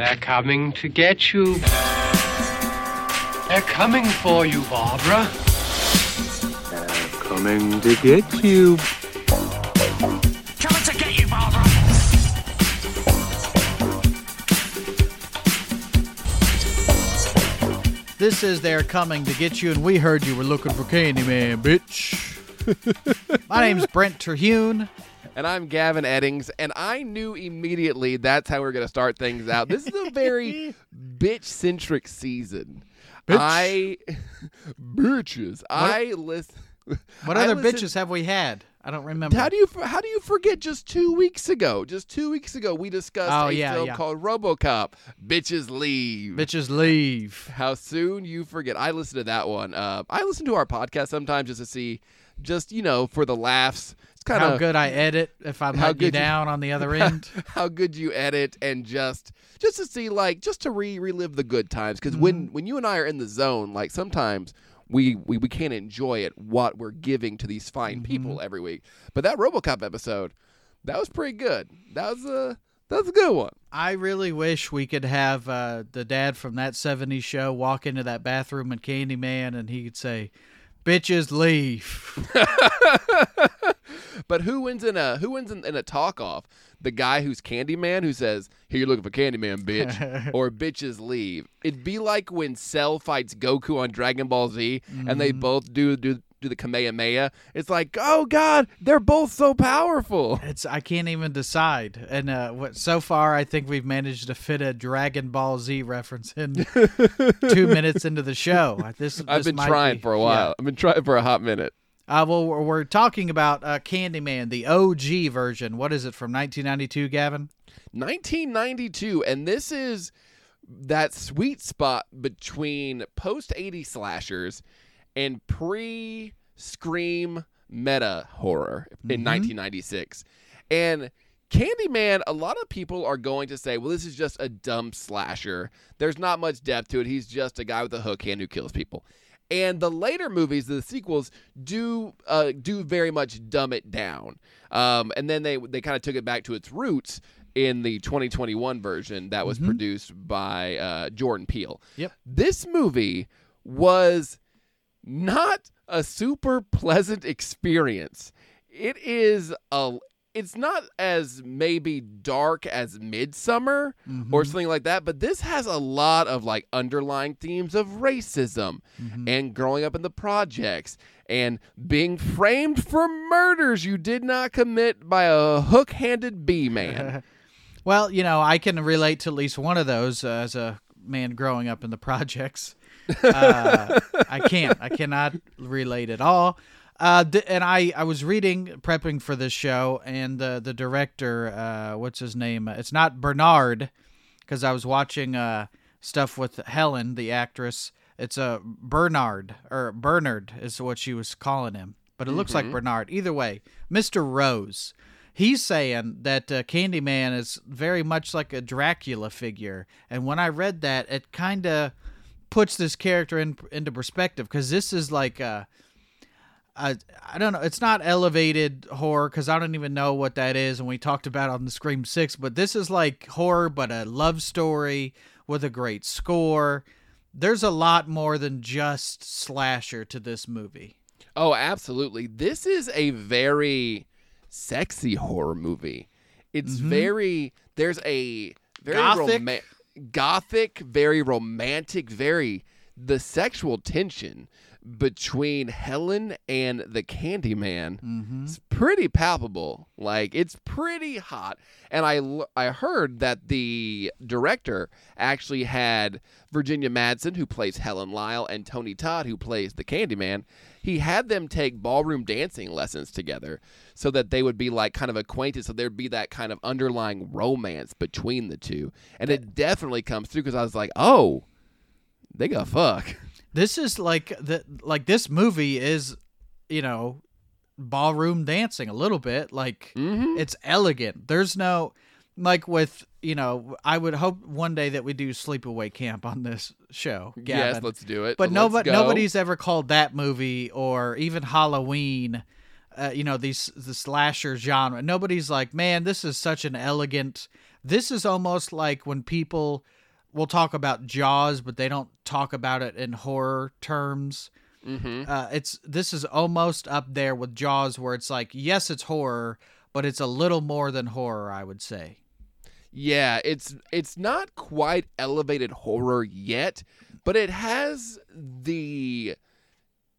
They're coming to get you. They're coming for you, Barbara. They're coming to get you. Coming to get you, Barbara. This is They're Coming to Get You, and we heard you were looking for Candyman, bitch. My name's Brent Terhune. And I'm Gavin Eddings, and I knew immediately that's how we are going to start things out. This is a very bitch centric season. Bitch. I bitches. I listen. What other listen- bitches have we had? I don't remember. How do you how do you forget? Just two weeks ago, just two weeks ago, we discussed Oh, a yeah, film yeah. called RoboCop. Bitches leave. bitches leave? How soon you forget? I listen to that one. Uh, I listen to our podcast sometimes just to see, just you know, for the laughs. It's kind How of good I edit if I'm how letting you down on the other end. how good you edit and just just to see like just to re relive the good times because when Mm-hmm. when you and I are in the zone like sometimes we, we we can't enjoy it what we're giving to these fine Mm-hmm. people every week but that RoboCop episode that was pretty good that was a that was a good one I really wish we could have uh, the dad from that 70s show walk into that bathroom in Candyman and he could say, Bitches leave. but who wins in a who wins in, in a talk off the guy who's Candyman who says here you're looking for Candyman bitch or bitches leave. It'd be like when Cell fights Goku on Dragon Ball Z and they mm-hmm. both do do do the Kamehameha it's like oh god they're both so powerful It's I can't even decide. And uh, what so far I think we've managed to fit a Dragon Ball Z reference in two minutes into the show. Uh, This I've been trying be- for a while I've been trying for a hot minute Yeah. Uh, well, we're, we're talking about uh, Candyman, the OG version. What is it from 1992, Gavin? 1992 and this is that sweet spot between post 80 slashers and pre scream meta horror in 1996 and Candyman, a lot of people are going to say, well, this is just a dumb slasher. There's not much depth to it. He's just a guy with a hook hand who kills people. And the later movies, the sequels, do uh, do very much dumb it down. Um, and then they they kind of took it back to its roots in the 2021 version that was produced by uh, Jordan Peele. Yep. This movie was not a super pleasant experience. It is a it's not as maybe dark as Midsommar or something like that, but this has a lot of like underlying themes of racism and growing up in the projects and being framed for murders you did not commit by a hook-handed bee man. Well, you know, I can relate to at least one of those uh, as a man growing up in the projects. Uh, I can't. I cannot relate at all. Uh, th- and I, I was reading, prepping for this show, and the the director, uh, what's his name? It's not Bernard, because I was watching uh, stuff with Helen, the actress. It's a uh, Bernard or Bernard is what she was calling him, but it looks like Bernard. Either way, Mister Rose. He's saying that uh, Candyman is very much like a Dracula figure, and when I read that, it kind of puts this character in into perspective because this is like a, a I don't know. It's not elevated horror because I don't even know what that is, and we talked about it on the Scream Six. But this is like horror, but a love story with a great score. There's a lot more than just slasher to this movie. Oh, absolutely. This is a very sexy horror movie. It's mm-hmm. very there's a very Gothic? roma- gothic, very romantic, very the sexual tension between Helen and the Candyman mm-hmm. is pretty palpable. Like it's pretty hot. And I I heard that the director actually had Virginia Madsen who plays Helen Lyle and Tony Todd who plays the Candyman. He had them take ballroom dancing lessons together so that they would be like kind of acquainted so there'd be that kind of underlying romance between the two. And it definitely comes through cuz I was like, "Oh, they got fuck." This is like the like this movie is, you know, ballroom dancing a little bit. Like Mhm. it's elegant. There's no like with you know. I would hope one day that we do sleepaway camp on this show. Gavin. Yes, let's do it. But nobody nobody's ever called that movie or even Halloween. Uh, you know these the slasher genre. Nobody's like, man, this is such an elegant, this is almost like when people will talk about Jaws, but they don't talk about it in horror terms. Mm-hmm. Uh, it's this is almost up there with Jaws, where it's like, yes, it's horror, but it's a little more than horror, I would say. Yeah, it's it's not quite elevated horror yet, but it has the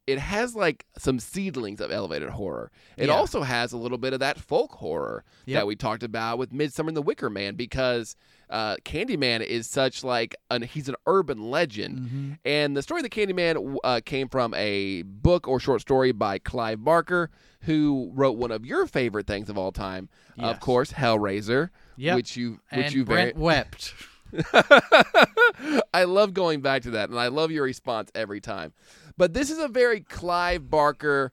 it has like some seedlings of elevated horror. It Yeah. also has a little bit of that folk horror Yep. that we talked about with Midsommar and the Wicker Man because uh, Candyman is such like an he's an urban legend. Mhm. And the story of the Candyman uh, came from a book or short story by Clive Barker, who wrote one of your favorite things of all time, of course, Hellraiser, Yep. which you which and you very Brent wept. I love going back to that, and I love your response every time. But this is a very Clive Barker,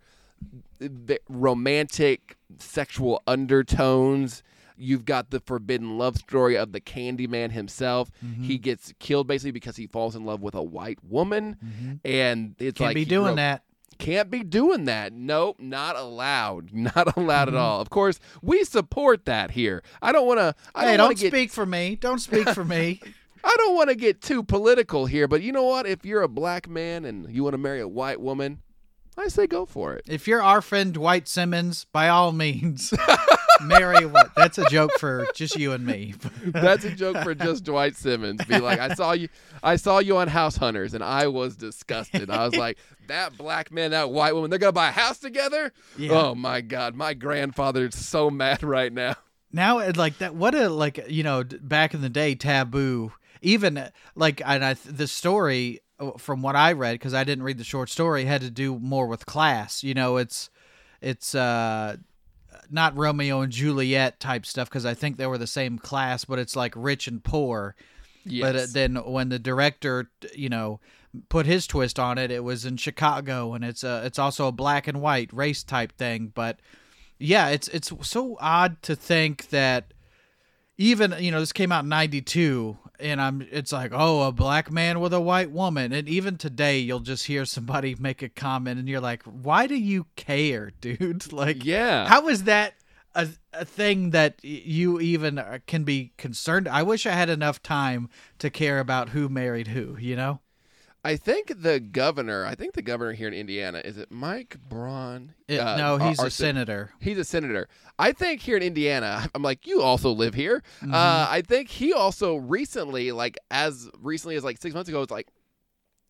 romantic, sexual undertones. You've got the forbidden love story of the Candyman himself. Mm-hmm. He gets killed basically because he falls in love with a white woman, and it's Can't like be doing wrote- that. Can't be doing that. Nope, not allowed. Not allowed Mm-hmm. at all. Of course, we support that here. I don't want to. Hey, don't, don't get speak for me. Don't speak for me. I don't want to get too political here, but you know what? If you're a black man and you want to marry a white woman, I say go for it. If you're our friend Dwight Simmons, by all means, marry what? That's a joke for just you and me. That's a joke for just Dwight Simmons. Be like, I saw you, I saw you on House Hunters, and I was disgusted. I was like, that black man, that white woman, they're gonna buy a house together. Yeah. Oh my God, my grandfather's so mad right now. now, like that, what a like you know back in the day taboo. Even like and I the story uh, from what I read because I didn't read the short story had to do more with class. You know, it's it's uh not Romeo and Juliet type stuff because I think they were the same class, but it's like rich and poor. Yes. But uh, then when the director, you know, put his twist on it, it was in Chicago, and it's a it's also a black and white race type thing. But yeah, it's it's so odd to think that even you know this came out in '92, and I'm it's like oh a black man with a white woman, and even today you'll just hear somebody make a comment, and you're like, why do you care, dude? Like, yeah. how is that a, a thing that you even uh, can be concerned? I wish I had enough time to care about who married who, you know? I think the governor. I think the governor here in Indiana is it Mike Braun? It- Uh, no, he's our a sen- senator. He's a senator. I think here in Indiana, I'm like, you also live here. Mm-hmm. Uh, I think he also recently, like as recently as like six months ago, was like,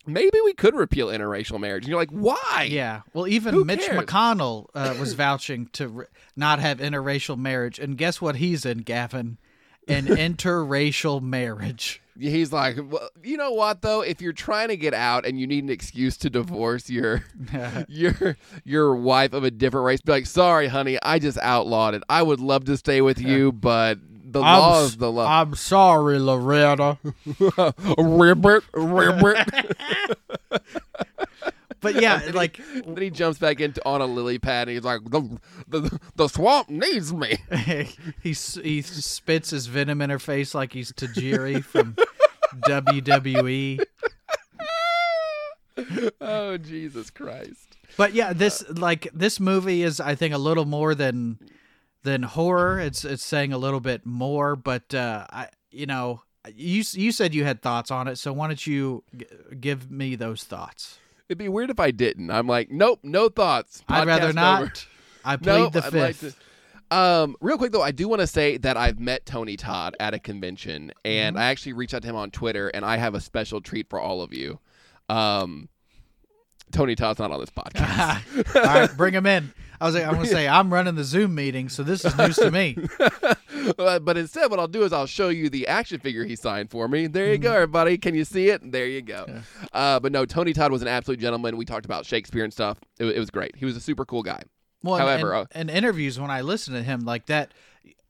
maybe we could repeal interracial marriage. And you're like, why? Yeah. Well, even Who Mitch cares? McConnell uh, was vouching to re- not have interracial marriage. And guess what he's in, Gavin? An interracial marriage. He's like, well, you know what though? If you're trying to get out and you need an excuse to divorce your your your wife of a different race, be like, sorry, honey, I just outlawed it. I would love to stay with you, but the law is the law. I'm sorry, Loretta. ribbit, ribbit. But yeah, like then he jumps back into on a lily pad and he's like, the the, the swamp needs me. he he spits his venom in her face like he's Tajiri from WWE. oh Jesus Christ! But yeah, this like this movie is I think a little more than than horror. It's it's saying a little bit more, but uh I you know, you you said you had thoughts on it, so why don't you g- give me those thoughts? It'd be weird if I didn't. I'm like, nope, no thoughts. I'd rather not. over. I plead No, the fifth. To- Um, real quick though, I do want to say that I've met Tony Todd at a convention, and Mm-hmm. I actually reached out to him on Twitter, and I have a special treat for all of you. Um, Tony Todd's not on this podcast. All right, bring him in. I was like, I'm gonna say I'm running the Zoom meeting, so this is news to me. But instead, what I'll do is I'll show you the action figure he signed for me. There you Mm-hmm. go, everybody. Can you see it? There you go. Uh, but no, Tony Todd was an absolute gentleman. We talked about Shakespeare and stuff. It, it was great. He was a super cool guy. Well, However, uh, and, and interviews when I listen to him like that,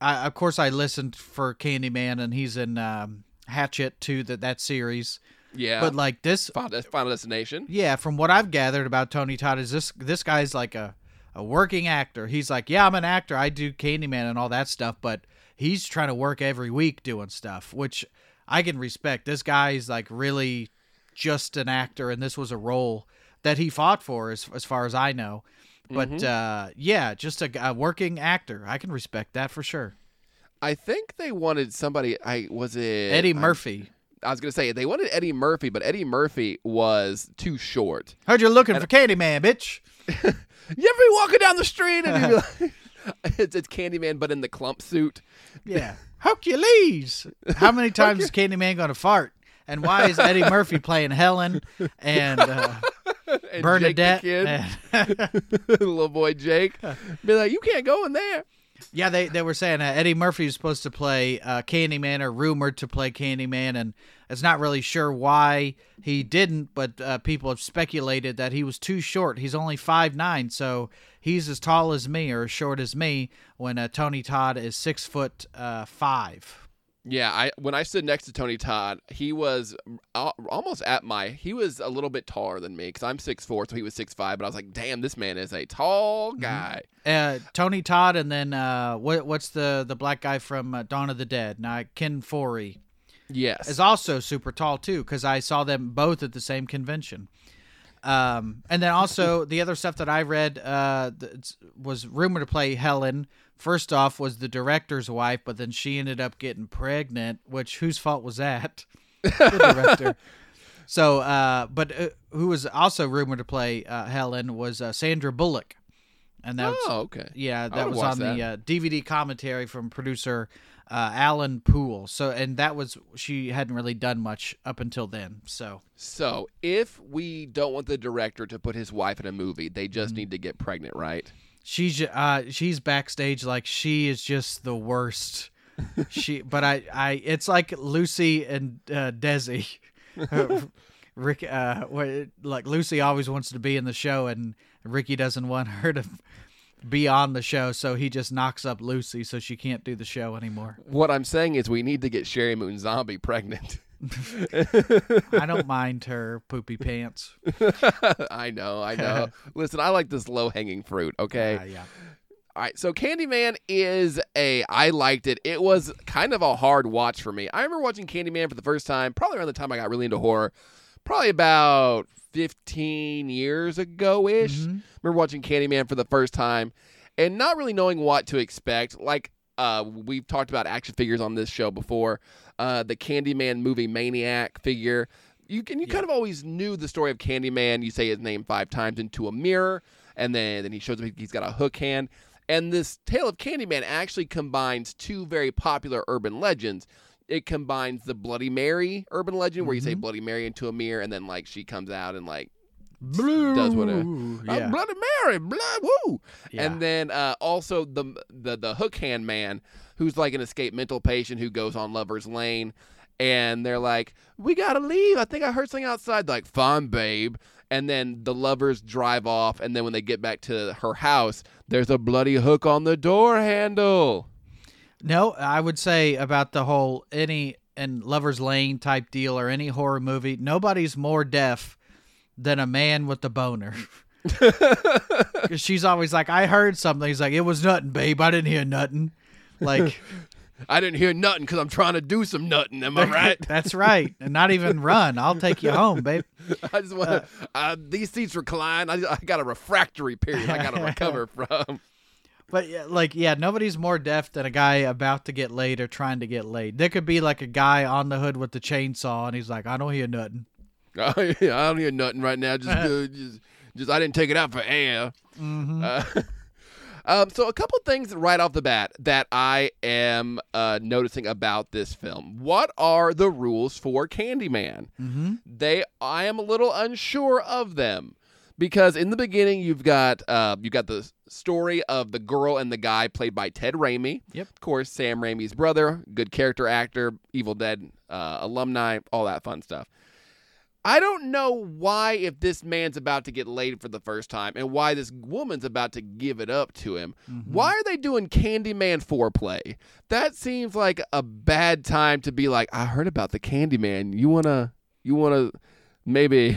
I, of course I listened for Candyman, and he's in um, Hatchet too. That that series, Yeah. but like this, Final, Final Destination. yeah, from what I've gathered about Tony Todd is this this guy's like a a working actor. He's like, yeah, I'm an actor. I do Candyman and all that stuff, but he's trying to work every week doing stuff, which I can respect. This guy's like really just an actor, and this was a role that he fought for, as as far as I know. But uh, yeah, just a, a working actor. I can respect that for sure. I think they wanted somebody. I was it Eddie Murphy. I was gonna say they wanted Eddie Murphy, but Eddie Murphy was too short. Heard you're looking for Candyman, bitch. You ever be walking down the street and you be like, it's, it's Candyman, but in the Klump suit. Yeah. Hercules. How many times is Candyman to fart? And why is Eddie Murphy playing Helen and uh, And Bernadette? Jake the kid, little boy Jake, be like, you can't go in there. yeah, they, they were saying uh, Eddie Murphy is supposed to play uh, Candyman or rumored to play Candyman, and it's not really sure why he didn't, but uh, people have speculated that he was too short. He's only five nine, so he's as tall as me or as short as me when uh, Tony Todd is six foot uh, five. Yeah, I when I stood next to Tony Todd, he was al- almost at my. He was a little bit taller than me because I'm six four, so he was six five. But I was like, damn, this man is a tall guy. Uh, Tony Todd, and then uh, what? What's the the black guy from uh, Dawn of the Dead? Now Ken Foree Yes, is also super tall too, because I saw them both at the same convention. Um, and then also the other stuff that I read uh, was rumored to play Helen. First off, was the director's wife, but then she ended up getting pregnant. Which whose fault was that? the director. So, uh, but uh, who was also rumored to play uh, Helen was uh, Sandra Bullock, and that's oh, okay. yeah, that was on that. the uh, DVD commentary from producer uh, Alan Poul. So, and that was she hadn't really done much up until then. So, So if we don't want the director to put his wife in a movie, they just Mm-hmm. need to get pregnant, right? she's uh, she's backstage like she is just the worst. she, but I, I, it's like Lucy and uh, Desi. Rick, uh, like Lucy always wants to be in the show, and Ricky doesn't want her to be on the show, so he just knocks up Lucy, so she can't do the show anymore. What I'm saying is we need to get Sheri Moon Zombie pregnant. I don't mind her poopy pants. I know, I know. Listen, I like this low hanging fruit. Okay. Uh, yeah. All right, so Candyman is a. I liked it. It was kind of a hard watch for me. I remember watching Candyman for the first time, probably around the time I got really into horror, probably about 15 years ago ish. Remember watching Candyman for the first time and not really knowing what to expect. Like, uh, we've talked about action figures on this show before. Uh, the Candyman movie Maniac figure. You can you kind of always knew the story of Candyman. You say his name five times into a mirror, and then then he shows up. He's got a hook hand. And this tale of Candyman actually combines two very popular urban legends. It combines the Bloody Mary urban legend, where you say Bloody Mary into a mirror, and then like she comes out and like does what a yeah. Bloody Mary, blood, woo. Yeah. And then uh, also the the the hook hand man, who's like an escaped mental patient who goes on Lover's Lane, and they're like, "We gotta leave. I think I heard something outside." They're like, "Fine, babe." And then the lovers drive off, and then when they get back to her house, there's a bloody hook on the door handle. No, I would say about the whole any and Lover's Lane type deal or any horror movie, nobody's more deaf than a man with the boner. 'Cause she's always like, I heard something. He's like, it was nothing, babe. I didn't hear nothing. Like, I didn't hear nothing because I'm trying to do some nothing. Am I right? that's right. And not even run. I'll take you home, babe. I just want to. Uh, these seats recline. I, I got a refractory period. I got to recover from. But yeah, like, yeah, nobody's more deaf than a guy about to get laid or trying to get laid. There could be like a guy on the hood with the chainsaw, and he's like, I don't hear nothing. I don't hear nothing right now. Just, good. just, just I didn't take it out for air. Uh, um, so a couple things right off the bat that I am uh, noticing about this film. What are the rules for Candyman? Mm-hmm. They, I am a little unsure of them because in the beginning you've got uh, you got the story of the girl and the guy played by Ted Raimi. Yep. Of course, Sam Raimi's brother, good character actor, Evil Dead uh, alumni, all that fun stuff. I don't know why, if this man's about to get laid for the first time and why this woman's about to give it up to him, why are they doing Candyman foreplay? That seems like a bad time to be like, I heard about the Candyman. You wanna, you wanna maybe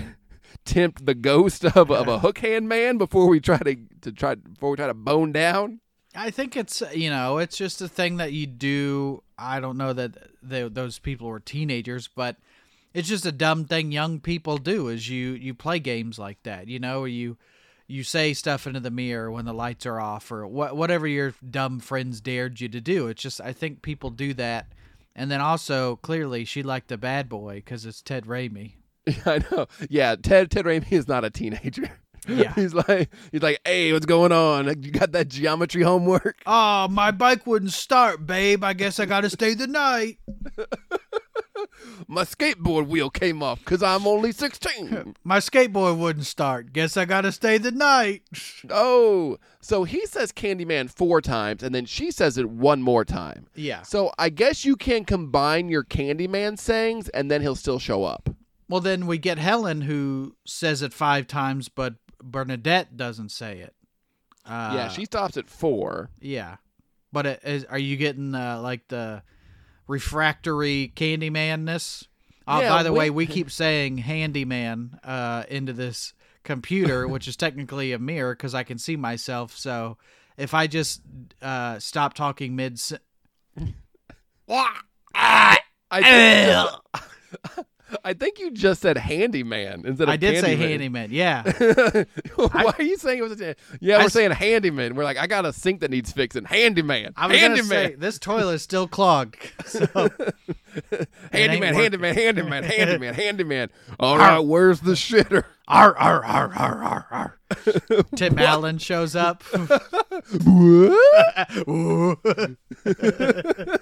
tempt the ghost of, of a hook hand man before we try to, to try before we try to bone down? I think it's you know it's just a thing that you do. I don't know that they, those people were teenagers, but it's just a dumb thing young people do. Is you you play games like that, you know, you you say stuff into the mirror when the lights are off or wha- whatever your dumb friends dared you to do. It's just I think people do that. And then also clearly she liked the bad boy because it's Ted Raimi. I know. Yeah, Ted Ted Raimi is not a teenager. Yeah. he's like he's like, hey, what's going on? You got that geometry homework? Oh, my bike wouldn't start, babe. I guess I got to stay the night. My skateboard wheel came off because I'm only 16. My skateboard wouldn't start. Guess I got to stay the night. oh, so he says Candyman four times, and then she says it one more time. Yeah. So I guess you can combine your Candyman sayings, and then he'll still show up. Well, then we get Helen who says it five times, but Bernadette doesn't say it. Uh, yeah, she stops at four. Yeah, but it is, are you getting uh, like the refractory Candymanness? Uh, Yeah, by the we- way, we keep saying handyman uh, into this computer, which is technically a mirror because I can see myself. So if I just uh, stop talking mid, I think, I think you just said handyman instead of I did say handyman. Yeah, Why are you saying it was a Yeah, we're s- saying handyman. We're like, I got a sink that needs fixing. Handyman. I was gonna handyman. say this toilet is still clogged. So handyman, handyman, handyman, handyman, handyman. All right, where's the shitter? Ar, ar, ar, ar, ar, ar. Tim Allen shows up.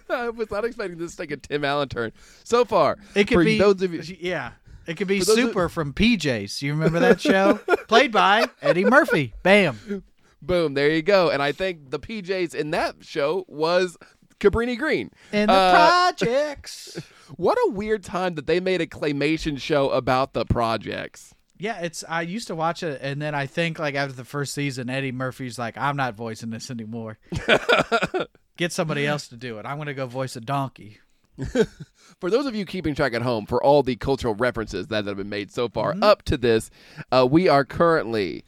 I was not expecting this to take a Tim Allen turn. So far, It could for be those of you. yeah. It could be those of- Super from PJs. You remember that show? Played by Eddie Murphy. Bam. Boom, there you go. And I think the PJs in that show was Cabrini Green. And the Uh, projects. What a weird time that they made a claymation show about the projects. Yeah, it's. I used to watch it, and then I think like after the first season, Eddie Murphy's like, "I'm not voicing this anymore. Get somebody else to do it. I'm gonna go voice a donkey." For those of you keeping track at home, for all the cultural references that have been made so far up to this, uh, we are currently.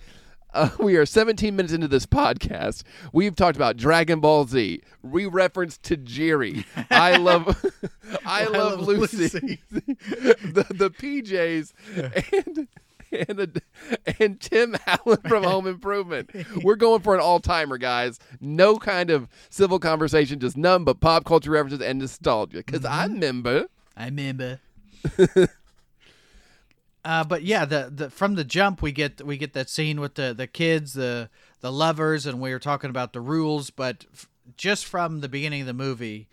Uh, we are 17 minutes into this podcast. We've talked about Dragon Ball Z. We referenced Tajiri. I love, I, love, Love Lucy. Lucy. the the PJs and and and Tim Allen from Home Improvement. We're going for an all timer, guys. No kind of civil conversation, just none but pop culture references and nostalgia. Because I remember. I remember. Uh, but yeah, the, the from the jump we get we get that scene with the the kids, the the lovers, and we were talking about the rules. But f- just from the beginning of the movie,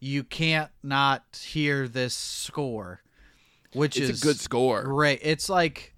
you can't not hear this score, which It's is a good score. Great. It's like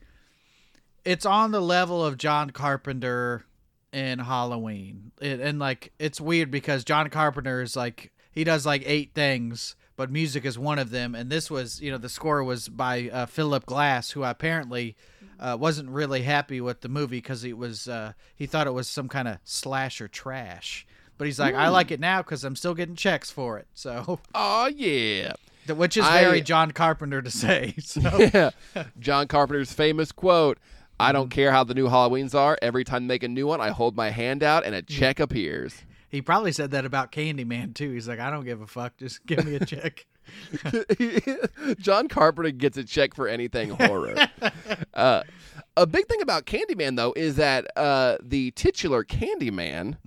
it's on the level of John Carpenter in Halloween. It, and like it's weird because John Carpenter is like he does like eight things, but music is one of them. And this was, you know, the score was by uh, Philip Glass, who apparently uh, wasn't really happy with the movie because it was uh, he thought it was some kind of slasher trash. But he's like, I like it now because I'm still getting checks for it. So, Oh yeah. which is I- very John Carpenter to say. So, Yeah. John Carpenter's famous quote. I don't care how the new Halloweens are. Every time they make a new one, I hold my hand out and a check appears. He probably said that about Candyman too. He's like, I don't give a fuck. Just give me a check. John Carpenter gets a check for anything horror. uh, a big thing about Candyman, though, is that uh, the titular Candyman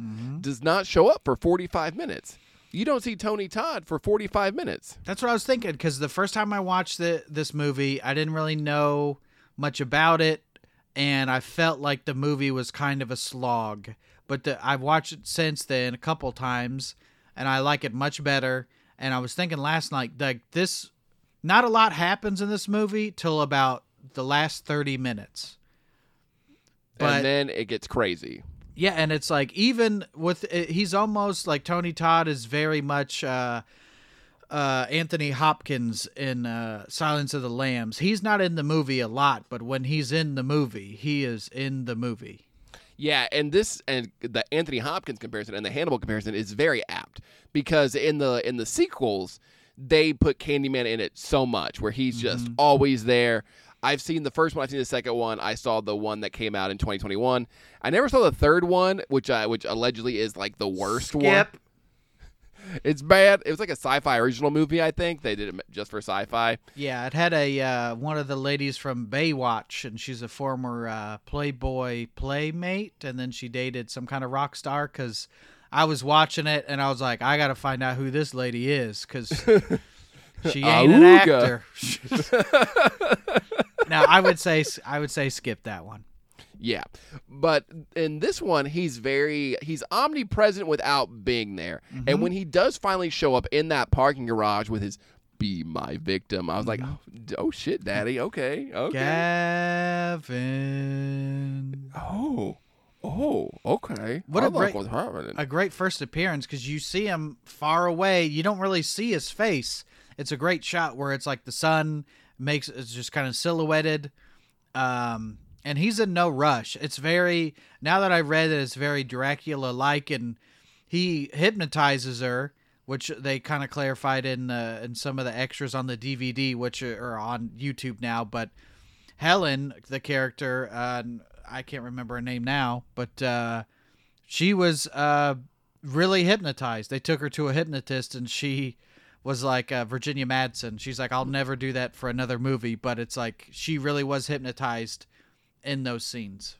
does not show up for 45 minutes. You don't see Tony Todd for 45 minutes. That's what I was thinking because the first time I watched the, this movie, I didn't really know much about it, and I felt like the movie was kind of a slog. But the, I've watched it since then a couple times, and I like it much better. And I was thinking last night, like this, not a lot happens in this movie till about the last thirty minutes. But and then it gets crazy. Yeah, and it's like even with uh, he's almost like Tony Todd is very much uh, uh, Anthony Hopkins in uh, Silence of the Lambs. He's not in the movie a lot, but when he's in the movie, he is in the movie. Yeah, and this and the Anthony Hopkins comparison and the Hannibal comparison is very apt because in the in the sequels they put Candyman in it so much where he's just mm-hmm. always there. I've seen the first one, I've seen the second one. I saw the one that came out in 2021. I never saw the third one, which I, which allegedly is like the worst one. It's bad. It was like a sci-fi original movie. I think they did it just for sci-fi. Yeah, it had a uh, one of the ladies from Baywatch, and she's a former uh, Playboy playmate, and then she dated some kind of rock star. Because I was watching it, and I was like, I got to find out who this lady is, because she ain't an actor. now, I would say I would say skip that one. Yeah. But in this one, he's very he's omnipresent without being there. And when he does finally show up in that parking garage with his be my victim, I was like, oh, oh shit, daddy. Okay. Okay. Gavin. Oh. Oh, okay. What I a great- a great first appearance because you see him far away. You don't really see his face. It's a great shot where it's like the sun makes it's just kind of silhouetted. Um, and he's in no rush. It's very now that I read it, it's very Dracula like, and he hypnotizes her, which they kind of clarified in in some of the extras on the DVD, which are on YouTube now. But Helen, the character, uh, I can't remember her name now, but uh, she was uh, really hypnotized. They took her to a hypnotist, and she was like uh, Virginia Madsen. She's like, I'll never do that for another movie, but it's like she really was hypnotized in those scenes.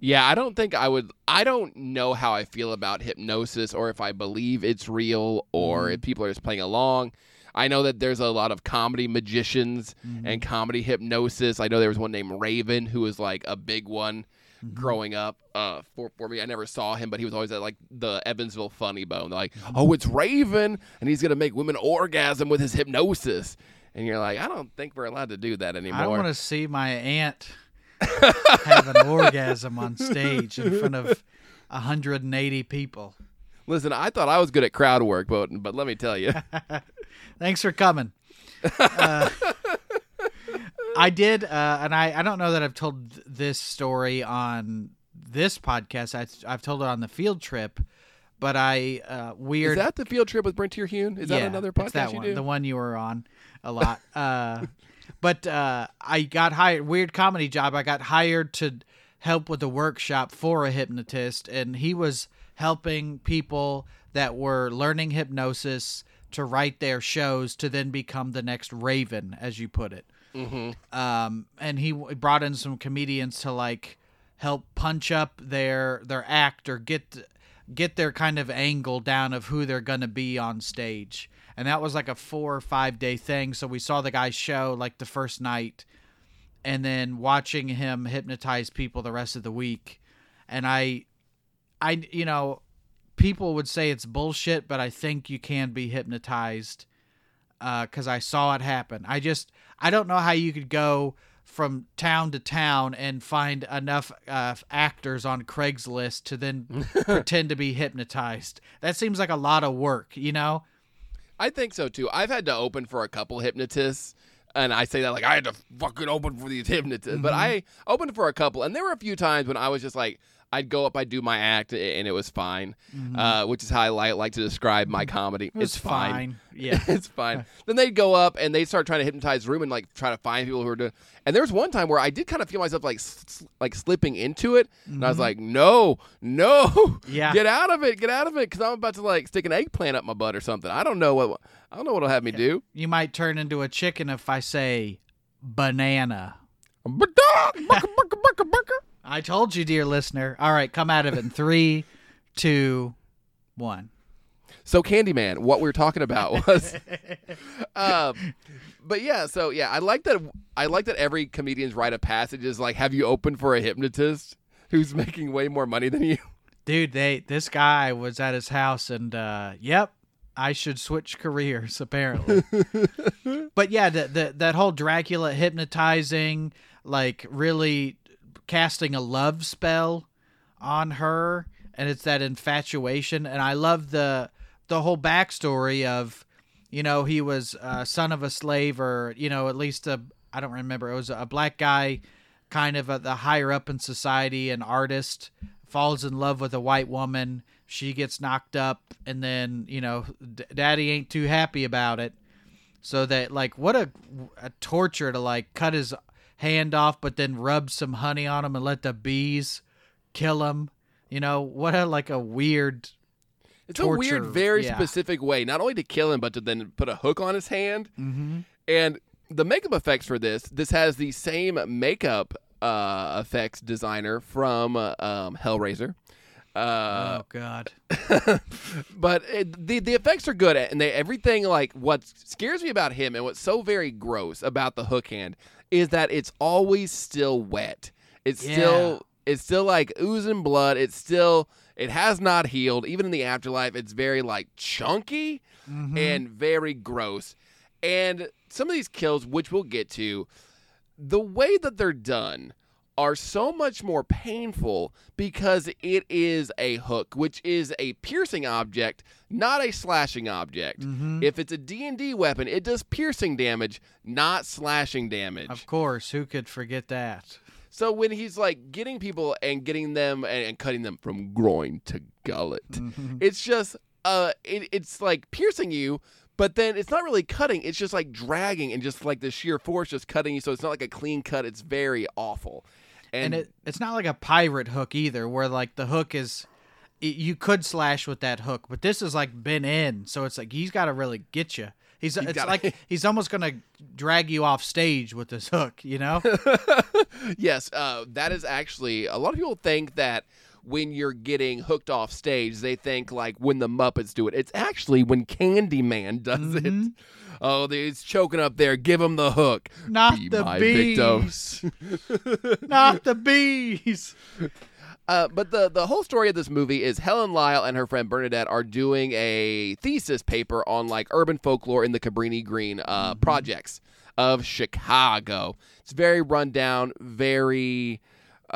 Yeah, I don't think I would. I don't know how I feel about hypnosis or if I believe it's real or mm-hmm. if people are just playing along. I know that there's a lot of comedy magicians mm-hmm. and comedy hypnosis. I know there was one named Raven who was like a big one mm-hmm. growing up uh, for, for me. I never saw him, but he was always at like the Evansville Funny Bone. They're like, oh, it's Raven, and he's going to make women orgasm with his hypnosis. And you're like, I don't think we're allowed to do that anymore. I want to see my aunt have an orgasm on stage in front of 180 people. Listen, I thought I was good at crowd work, but but let me tell you. Thanks for coming. Uh, I did, uh, and I, I don't know that I've told this story on this podcast. I, I've told it on the field trip, but I uh, weird. Is that the field trip with Brent Hune? Is that another podcast that one? The one you were on a lot. Uh, but uh, I got hired. Weird comedy job. I got hired to help with a workshop for a hypnotist, and he was helping people that were learning hypnosis to write their shows to then become the next Raven, as you put it. Mm-hmm. Um, and he w- brought in some comedians to like help punch up their their act or get get their kind of angle down of who they're gonna be on stage. And that was like a four or five day thing. So we saw the guy show like the first night, and then watching him hypnotize people the rest of the week. And I, I you know, people would say it's bullshit, but I think you can be hypnotized because I saw it happen. I just I don't know how you could go from town to town and find enough uh, actors on Craigslist to then pretend to be hypnotized. That seems like a lot of work, you know. I think so too. I've had to open for a couple hypnotists, and I say that like I had to fucking open for these hypnotists, but Mm-hmm. I opened for a couple, and there were a few times when I was just like. I'd go up, I'd do my act, and it was fine, uh, which is how I like, like to describe my comedy. Mm-hmm. It it's fine. fine. Yeah. it's fine. then they'd go up and they'd start trying to hypnotize the room and like try to find people who are doing. And there was one time where I did kind of feel myself like s- like slipping into it, and I was like, no, no, Mm-hmm. Yeah. get out of it, get out of it, because I'm about to like stick an eggplant up my butt or something. I don't know what I don't know what'll have me do. You might turn into a chicken if I say banana. I told you, dear listener. All right, come out of it in three, two, one. So Candyman, what we were talking about was, um, but yeah, so yeah, I like that. I like that every comedian's rite of passage is like, have you opened for a hypnotist who's making way more money than you? Dude, they this guy was at his house and uh yep, I should switch careers apparently. but yeah, the, the that whole Dracula hypnotizing, like really casting a love spell on her and it's that infatuation and I love the the whole backstory of you know, he was uh, son of a slave or, you know, at least a I don't remember, it was a black guy kind of at the higher up in society, an artist, falls in love with a white woman. She gets knocked up, and then you know, d- daddy ain't too happy about it. So that like, what a, a torture to like cut his hand off, but then rub some honey on him and let the bees kill him. You know what a like a weird. It's a weird, very yeah. specific way, not only to kill him, but to then put a hook on his hand. Mm-hmm. And the makeup effects for this, this has the same makeup uh, effects designer from uh, um, Hellraiser. Uh, oh God. but it, the the effects are good, and they everything like what scares me about him and what's so very gross about the hook hand is that it's always still wet. It's Yeah. still it's still like oozing blood. It's still it has not healed. Even in the afterlife, it's very like chunky Mhm. and very gross. And some of these kills, which we'll get to, the way that they're done are so much more painful because it is a hook, which is a piercing object, not a slashing object. Mhm. If it's a D&D weapon, it does piercing damage, not slashing damage. Of course, who could forget that? So when he's like getting people and getting them and, cutting them from groin to gullet, Mhm. it's just uh, it, it's like piercing you, but then it's not really cutting. It's just like dragging and just like the sheer force just cutting you. So it's not like a clean cut. It's very awful. And And, it, it's not like a pirate hook either, where like the hook is, you could slash with that hook, but this is like been in, so it's like he's got to really get you. He's, it's gotta- like he's almost gonna drag you off stage with this hook, you know? yes, uh, that is actually a lot of people think that when you're getting hooked off stage, they think like when the Muppets do it. It's actually when Candyman does Mhm. it. Oh, he's choking up there. Give him the hook. Not Be the bees, not the bees. Uh, but the the whole story of this movie is Helen Lyle and her friend Bernadette are doing a thesis paper on like urban folklore in the Cabrini Green uh, projects of Chicago. It's very rundown, very.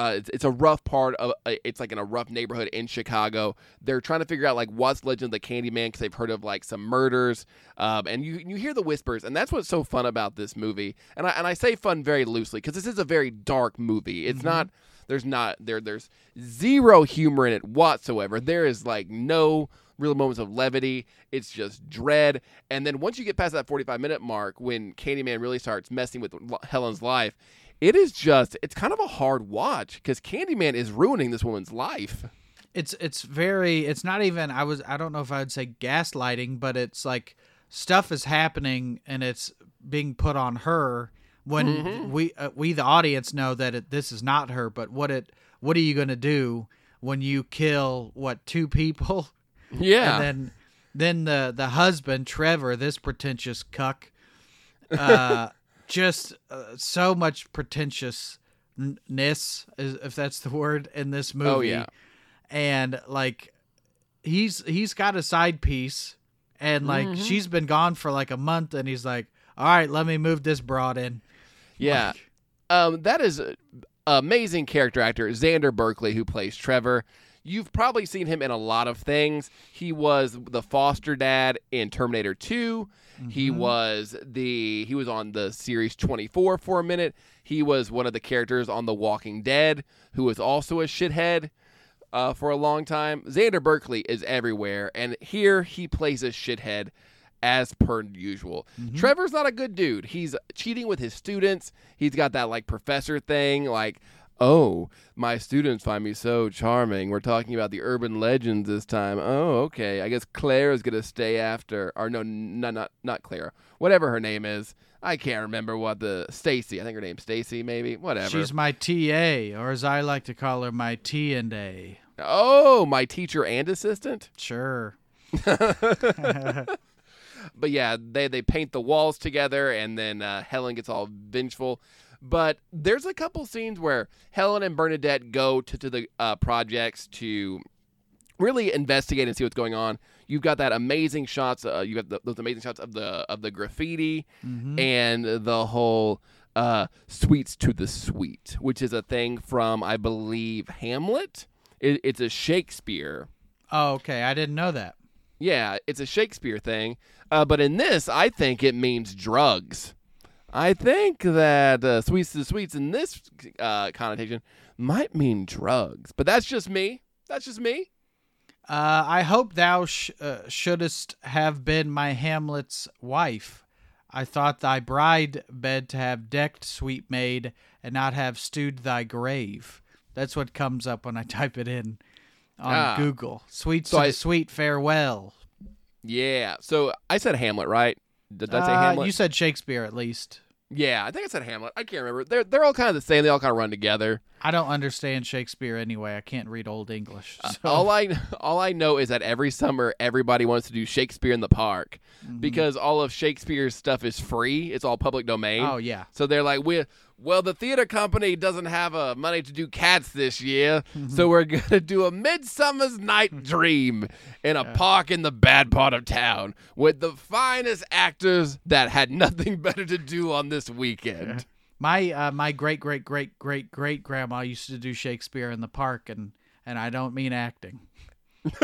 Uh, it's, it's a rough part of. Uh, it's like in a rough neighborhood in Chicago. They're trying to figure out like what's legend of the Candyman because they've heard of like some murders, um, and you you hear the whispers, and that's what's so fun about this movie. And I and I say fun very loosely because this is a very dark movie. It's not there's not there there's zero humor in it whatsoever. There is like no real moments of levity. It's just dread. And then once you get past that 45 minute mark when Candyman really starts messing with Helen's life, it is just it's kind of a hard watch cuz Candyman is ruining this woman's life. It's it's very. It's not even. I was. I don't know if I would say gaslighting, but it's like stuff is happening and it's being put on her when Mm-hmm. we uh, we the audience know that it, this is not her. But what it what are you gonna do when you kill what two people? Yeah. And then then the the husband Trevor, this pretentious cuck, uh, just uh, so much pretentiousness, if that's the word, in this movie. Oh, yeah. and like he's he's got a side piece, and like Mm-hmm. she's been gone for like a month, and he's like, "All right, let me move this broad in." Yeah. Like, Um, that is a amazing character actor Xander Berkeley who plays Trevor. You've probably seen him in a lot of things. He was the foster dad in Terminator 2. He was the he was on the series 24 for a minute. He was one of the characters on The Walking Dead who was also a shithead uh, for a long time. Xander Berkeley is everywhere and here he plays a shithead as per usual. Trevor's not a good dude. He's cheating with his students. He's got that like professor thing, like, oh, my students find me so charming. We're talking about the urban legends this time. Oh, okay. I guess Claire is gonna stay after, or no, not not not Claire. Whatever her name is. I can't remember what the Stacy. I think her name's Stacy, maybe. Whatever. She's my TA, or as I like to call her, my T and A. oh, my teacher and assistant. Sure. but yeah, they they paint the walls together, and then uh, Helen gets all vengeful. But there's a couple scenes where Helen and Bernadette go to, to the uh, projects to really investigate and see what's going on. You've got that amazing shots. Uh, you got the, those amazing shots of the of the graffiti and the whole uh, sweets to the sweet, which is a thing from I believe Hamlet. It, it's a Shakespeare Oh, okay. I didn't know that. yeah, it's a Shakespeare thing. Uh, but in this, I think it means drugs. I think that uh, sweets to sweets in this uh, connotation might mean drugs. But that's just me. That's just me. Uh, I hope thou sh- uh, shouldest have been my Hamlet's wife. I thought thy bride bed to have decked, sweet maid, and not have stewed thy grave. That's what comes up when I type it in. on Ah. Google. Sweet So I- sweet farewell. Yeah. So I said Hamlet, right? Did I say Uh, Hamlet? You said Shakespeare at least. yeah, I think I said Hamlet. I can't remember. They're they're all kind of the same. They all kind of run together. I don't understand Shakespeare anyway. I can't read Old English. So. Uh, All I all I know is that every summer everybody wants to do Shakespeare in the park Mm-hmm. because all of Shakespeare's stuff is free. It's all public domain. oh yeah. So they're like, we well, the theater company doesn't have uh, money to do cats this year, so we're gonna do a Midsummer's Night Dream in a park in the bad part of town with the finest actors that had nothing better to do on this weekend. My uh, my great great great great great grandma used to do Shakespeare in the park, and and I don't mean acting.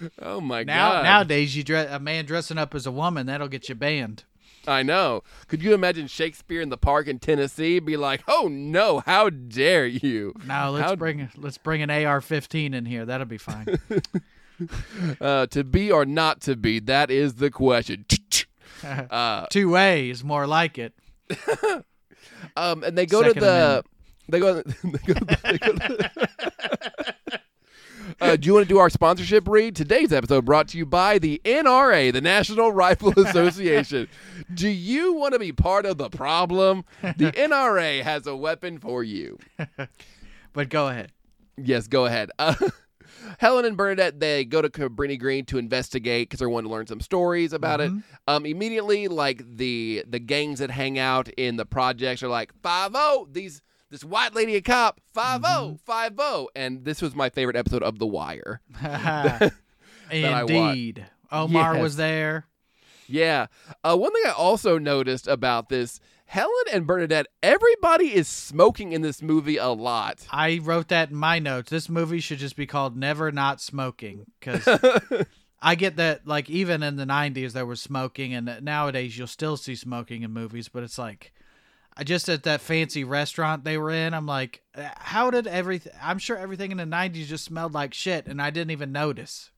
Oh my Now god! nowadays, you dress a man dressing up as a woman that'll get you banned. I know. Could you imagine Shakespeare in the park in Tennessee be like, "Oh no, how dare you!" No, let's How- bring let's bring an AR-15 in here. That'll be fine. Uh, to be or not to be, that is the question. uh, Two ways, more like it. Um, and they go Second to the. Amendment. They go. They go, they go to- uh, do you want to do our sponsorship read? Today's episode brought to you by the NRA, the National Rifle Association. do you want to be part of the problem? The NRA has a weapon for you. But go ahead. Yes, go ahead. Uh, Helen and Bernadette they go to Cabrini Green to investigate because they want to learn some stories about it. Um, immediately, like the the gangs that hang out in the projects are like five zero. These this white lady a cop five zero five zero, and this was my favorite episode of The Wire. Indeed. Omar Yes. was there. Yeah. Uh, one thing I also noticed about this. Helen and Bernadette, everybody is smoking in this movie a lot. I wrote that in my notes. This movie should just be called Never Not Smoking because I get that, like, even in the 90s, there was smoking, and nowadays you'll still see smoking in movies, but it's like, I just at that fancy restaurant they were in, I'm like, uh, how did everything, I'm sure everything in the 90s just smelled like shit, and I didn't even notice.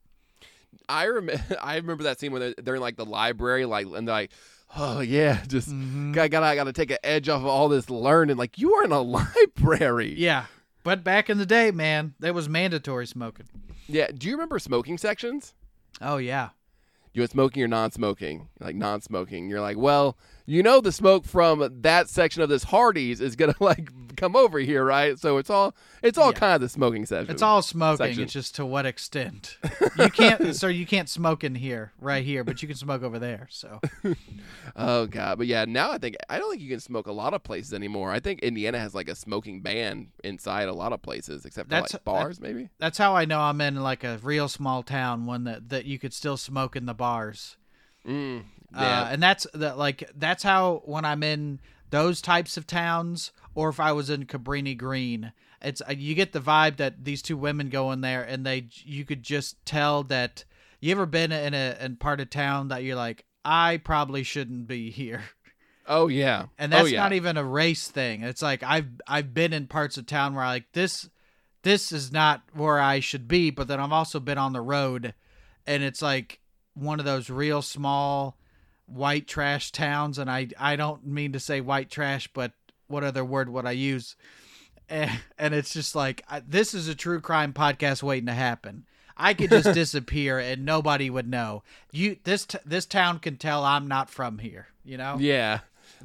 I remember I remember that scene when they're, they're in like the library, like and they're like, oh yeah, just Mm-hmm. gotta gotta gotta take an edge off of all this learning. Like you are in a library. Yeah. But back in the day, man, there was mandatory smoking. Yeah. Do you remember smoking sections? Oh, yeah. You want smoking or non-smoking? Like non-smoking. You're like, well, you know, the smoke from that section of this Hardee's is gonna like come over here, right? So it's all it's all Yeah. kind of the smoking section. It's all smoking. Section. It's just to what extent. You can't, so You can't smoke in here, right here, but you can smoke over there. So Oh god, but yeah, now I think I don't think you can smoke a lot of places anymore. I think Indiana has like a smoking ban inside a lot of places, except for That's- like bars, maybe. that's how I know I'm in like a real small town, one that that you could still smoke in the bars. Mm, Uh, and that's the, like that's how when I'm in those types of towns, or if I was in Cabrini Green, it's uh, you get the vibe that these two women go in there, and they you could just tell that you ever been in a in part of town that you're like I probably shouldn't be here. oh yeah, and that's oh, yeah. not even a race thing. It's like I've I've been in parts of town where I like this this is not where I should be, but then I've also been on the road and it's like one of those real small white trash towns and I I don't mean to say white trash, but what other word would I use? Eh, And it's just like I, this is a true crime podcast waiting to happen. I could just disappear and nobody would know. You this t- this town can tell I'm not from here, you know? yeah.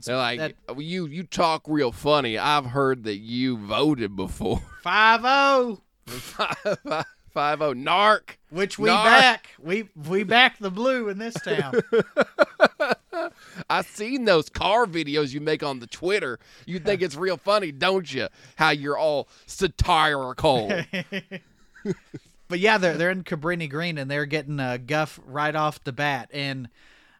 They're like that- "Oh, you. You talk real funny. I've heard that you voted before. 5-0. Five oh narc. Which we Narc. back. We we back the blue in this town. I seen those car videos you make on the Twitter. You think it's real funny, don't you? How you're all satirical. but yeah, they're they're in Cabrini Green and they're getting a guff right off the bat. And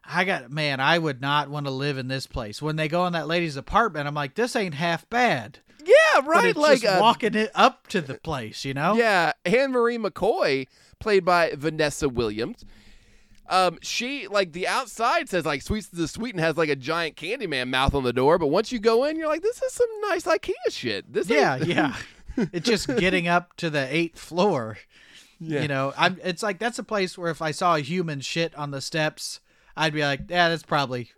I got man, I would not want to live in this place. When they go in that lady's apartment, I'm like, this ain't half bad. Yeah, right. it's like uh, walking it up to the place, you know? Yeah, Anne Marie McCoy, played by Vanessa Williams. Um, she like the outside says like sweets to the sweet and has like a giant Candyman mouth on the door, but once you go in, you're like, this is some nice IKEA shit. This Yeah, yeah. it's just getting up to the eighth floor. Yeah. You know, I'm. It's like that's a place where if I saw a human shit on the steps, I'd be like, yeah, that's probably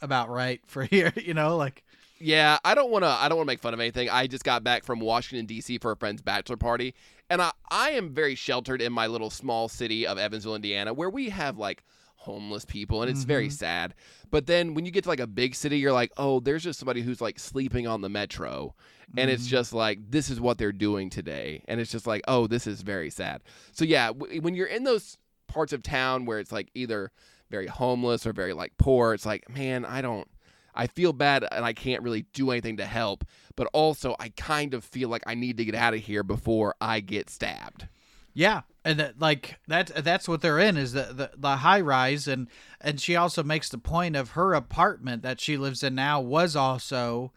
about right for here. You know, like Yeah, I don't want to. I don't want to make fun of anything. I just got back from Washington D.C. for a friend's bachelor party, and I I am very sheltered in my little small city of Evansville, Indiana, where we have like homeless people, and it's very mm-hmm. sad. But then when you get to like a big city, you're like, oh, there's just somebody who's like sleeping on the metro, and it's mm-hmm. just like this is what they're doing today, and it's just like, oh, this is very sad. So yeah, w- when you're in those parts of town where it's like either very homeless or very like poor, it's like, man, I don't. I feel bad and I can't really do anything to help, but also I kind of feel like I need to get out of here before I get stabbed. Yeah, and that, like that that's what they're in is the, the the high rise and and she also makes the point of her apartment that she lives in now was also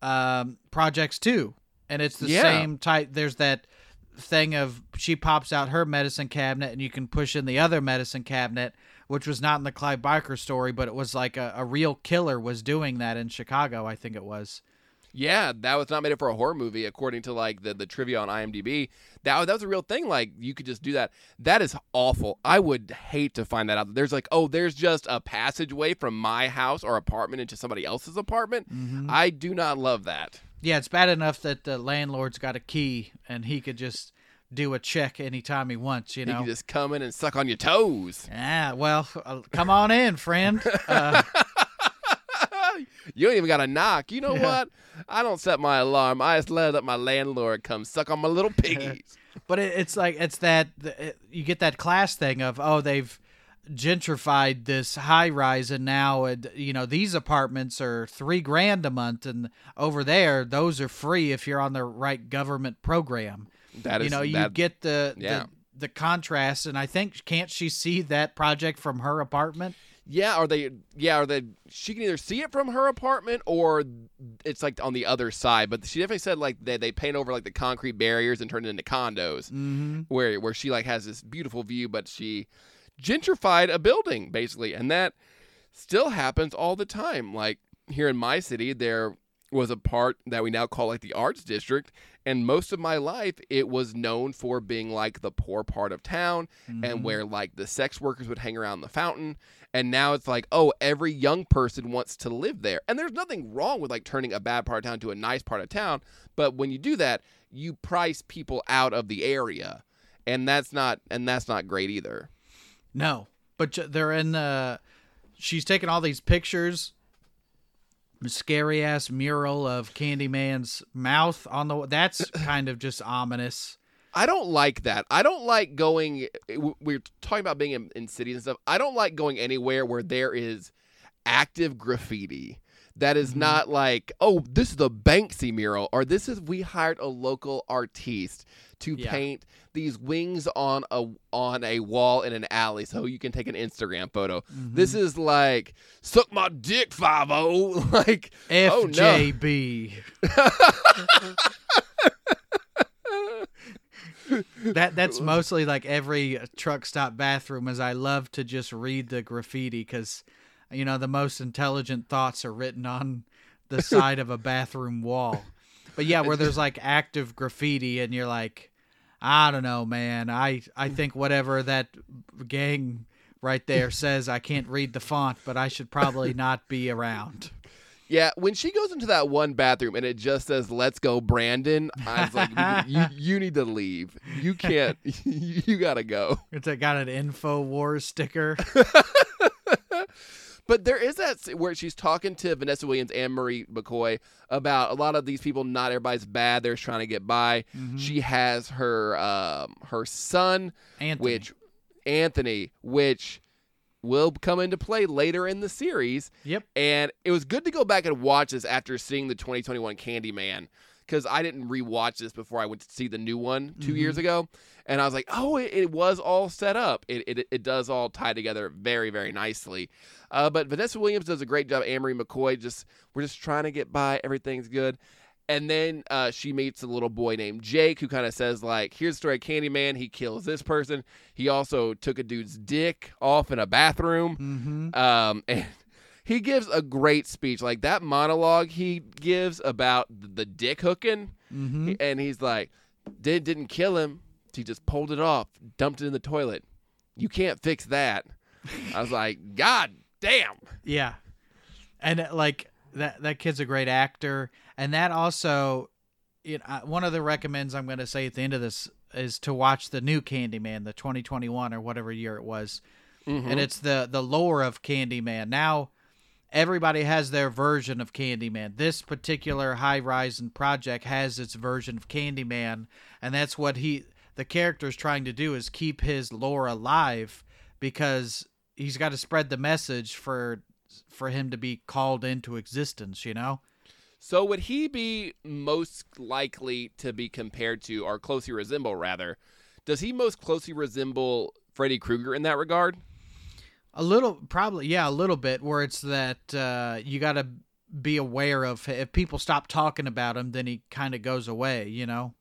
um projects too. And it's the Yeah. same type there's that thing of she pops out her medicine cabinet and you can push in the other medicine cabinet which was not in the Clive Barker story but it was like a, a real killer was doing that in Chicago I think it was. Yeah, that was not made up for a horror movie, according to like the, the trivia on IMDb. That that was a real thing. Like you could just do that. That is awful. I would hate to find that out. There's like, oh, there's just a passageway from my house or apartment into somebody else's apartment. Mm-hmm. I do not love that. Yeah, it's bad enough that the landlord's got a key and he could just do a check anytime he wants, you You know. can just come in and suck on your toes. Yeah, well, uh, come on in, friend. Uh, You ain't even got to knock. You know Yeah. what? I don't set my alarm. I just let up my landlord come suck on my little piggies. but it, it's like it's that it, you get that class thing of oh they've gentrified this high rise and now it, you know these apartments are three grand a month and over there those are free if you're on the right government program. That is you know you that- get the, yeah. the the contrast and I think can't she see that project from her apartment? Yeah, are they? Yeah, are they? She can either see it from her apartment or it's like on the other side. But she definitely said like they they paint over like the concrete barriers and turn it into condos, Mm-hmm. where where she like has this beautiful view, but she gentrified a building basically, and that still happens all the time. Like here in my city, there was a part that we now call like the arts district and most of my life it was known for being like the poor part of town and mm-hmm. where like the sex workers would hang around the fountain and now it's like oh every young person wants to live there and there's nothing wrong with like turning a bad part of town to a nice part of town but when you do that you price people out of the area and that's not and that's not great either No, but they're in the. She's taking all these pictures. Scary ass mural of Candyman's mouth on the. That's kind of just ominous. I don't like that. I don't like going. We're talking about being in, in cities and stuff. I don't like going anywhere where there is active graffiti. That is mm-hmm. not like, oh, this is the Banksy mural, or this is we hired a local artiste to Yeah. paint these wings on a on a wall in an alley so you can take an Instagram photo. Mm-hmm. This is like suck my dick five o oh. like oh no. FJB. that that's mostly like every truck stop bathroom. As I love to just read the graffiti because, you know, the most intelligent thoughts are written on the side of a bathroom wall. But yeah, where there's like active graffiti, and you're like, I don't know, man. I I think whatever that gang right there says, I can't read the font, but I should probably not be around. Yeah, when she goes into that one bathroom and it just says "Let's go, Brandon," I was like, "You, you need to leave. You can't. You gotta go." It's got an Info Wars sticker. But there is that where she's talking to Vanessa Williams Anne Marie McCoy about a lot of these people. Not everybody's bad. They're trying to get by. She has her um, her son, Anthony. which Anthony, which will come into play later in the series. Yep. And it was good to go back and watch this after seeing the 2021 Candyman because I didn't rewatch this before I went to see the new one 2 years ago. And I was like, oh, it, it was all set up. It, it, it does all tie together very, very nicely. Uh, but Vanessa Williams does a great job. Anne Marie McCoy just, we're just trying to get by. Everything's good. And then uh, she meets a little boy named Jake who kind of says, like, here's the story of Candyman. He kills this person. He also took a dude's dick off in a bathroom. Mm-hmm. Um, and he gives a great speech. Like that monologue he gives about the dick hooking. Mm-hmm. And he's like, did didn't kill him. He just pulled it off, dumped it in the toilet. You can't fix that. I was like, God damn. Yeah. And uh, like that that kid's a great actor, and that also, you know, one of the recommends I'm going to say at the end of this is to watch the new Candyman, the 2021 or whatever year it was, and it's the the lore of Candyman. Now, everybody has their version of Candyman. This particular High Horizon project has its version of Candyman, and that's what he the character is trying to do is keep his lore alive because he's got to spread the message for for him to be called into existence, you know? So would he be most likely to be compared to, or closely resemble rather? Does he most closely resemble Freddy Krueger in that regard? A little, probably, yeah, a little bit. Where it's that uh, you got to be aware of if people stop talking about him, then he kind of goes away. You know?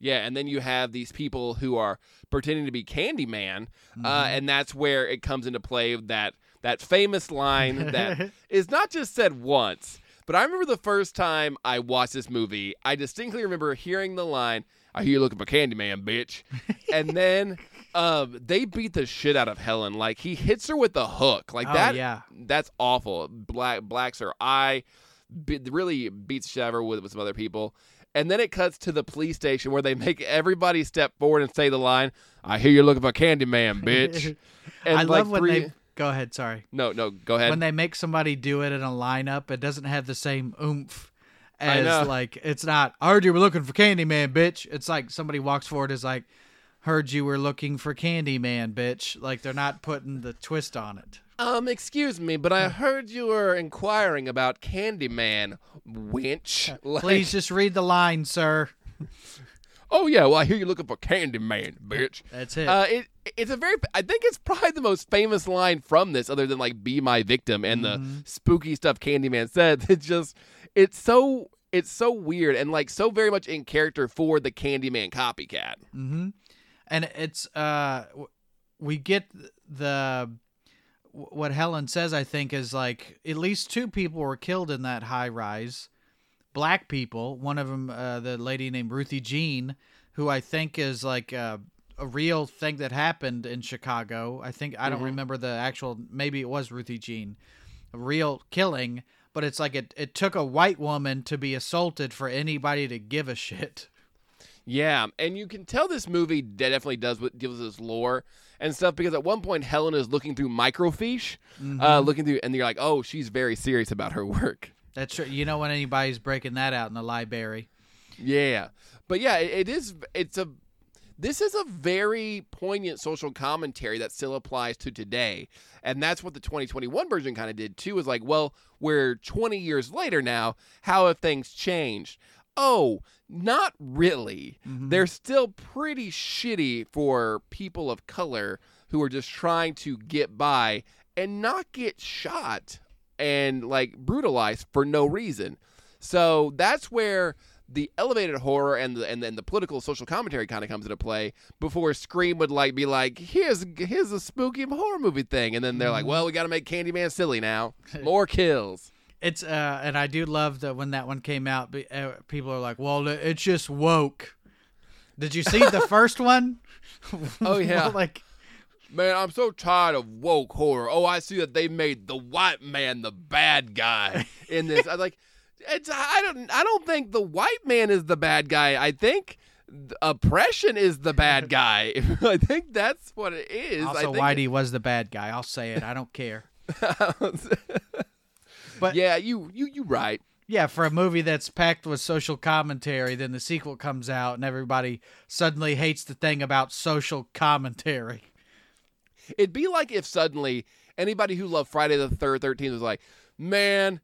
Yeah, and then you have these people who are pretending to be Candyman, uh, and that's where it comes into play that that famous line that is not just said once, but I remember the first time I watched this movie, I distinctly remember hearing the line, "I hear you looking for Candyman, bitch," and then um, they beat the shit out of Helen. Like he hits her with the hook, like Oh, that. yeah. that's awful. Black blacks her eye, be, really beats the shit out of her with, with some other people. And then it cuts to the police station where they make everybody step forward and say the line, "I hear you're looking for Candyman, bitch." And I like love when they go ahead. Sorry. No, no, go ahead. when they make somebody do it in a lineup, it doesn't have the same oomph as like it's not. I heard you were looking for Candyman, bitch. It's like somebody walks forward is like, heard you were looking for Candyman, bitch. Like they're not putting the twist on it. um, excuse me, but I heard you were inquiring about Candyman, winch. Like, Please just read the line, sir. Oh yeah, well I hear you're looking for Candyman, bitch. That's it. Uh, it it's a very I think it's probably the most famous line from this, other than like "Be my victim" and the spooky stuff Candyman said. It's just it's so it's so weird and like so very much in character for the Candyman copycat. Mm-hmm. And it's uh, we get the what Helen says. I think is like at least two people were killed in that high rise. Black people. One of them, uh, the lady named Ruthie Jean, who I think is like uh, a real thing that happened in Chicago. I think I don't remember the actual. Maybe it was Ruthie Jean, a real killing. But it's like it, it took a white woman to be assaulted for anybody to give a shit. Yeah, and you can tell this movie definitely does what gives us lore and stuff because at one point Helen is looking through microfiche, uh, looking through, and you're like, oh, she's very serious about her work. That's true. You know when anybody's breaking that out in the library. Yeah, but yeah, it, it is. It's a. This is a very poignant social commentary that still applies to today, and that's what the 2021 version kind of did too. Is like, well, we're 20 years later now. How have things changed? Oh, not really. Mm-hmm. They're still pretty shitty for people of color who are just trying to get by and not get shot and like brutalized for no reason. So that's where the elevated horror and the and then the political social commentary kind of comes into play before Scream would like be like, here's here's a spooky horror movie thing, and then they're like, mm-hmm. well, we got to make Candyman silly now, more kills. It's uh, and I do love that when that one came out, uh, people are like, "Well, it's just woke." Did you see the first one? Oh, yeah. like Man, I'm so tired of woke horror. Oh, I see that they made the white man the bad guy in this. I like it's I don't I don't think the white man is the bad guy. I think oppression is the bad guy. I think that's what it is. I also Whitey was the bad guy. I'll say it. I don't care. But- yeah, you you you right. Yeah, for a movie that's packed with social commentary, then the sequel comes out and everybody suddenly hates the thing about social commentary. It'd be like if suddenly anybody who loved Friday the Third Thirteenth was like, "Man,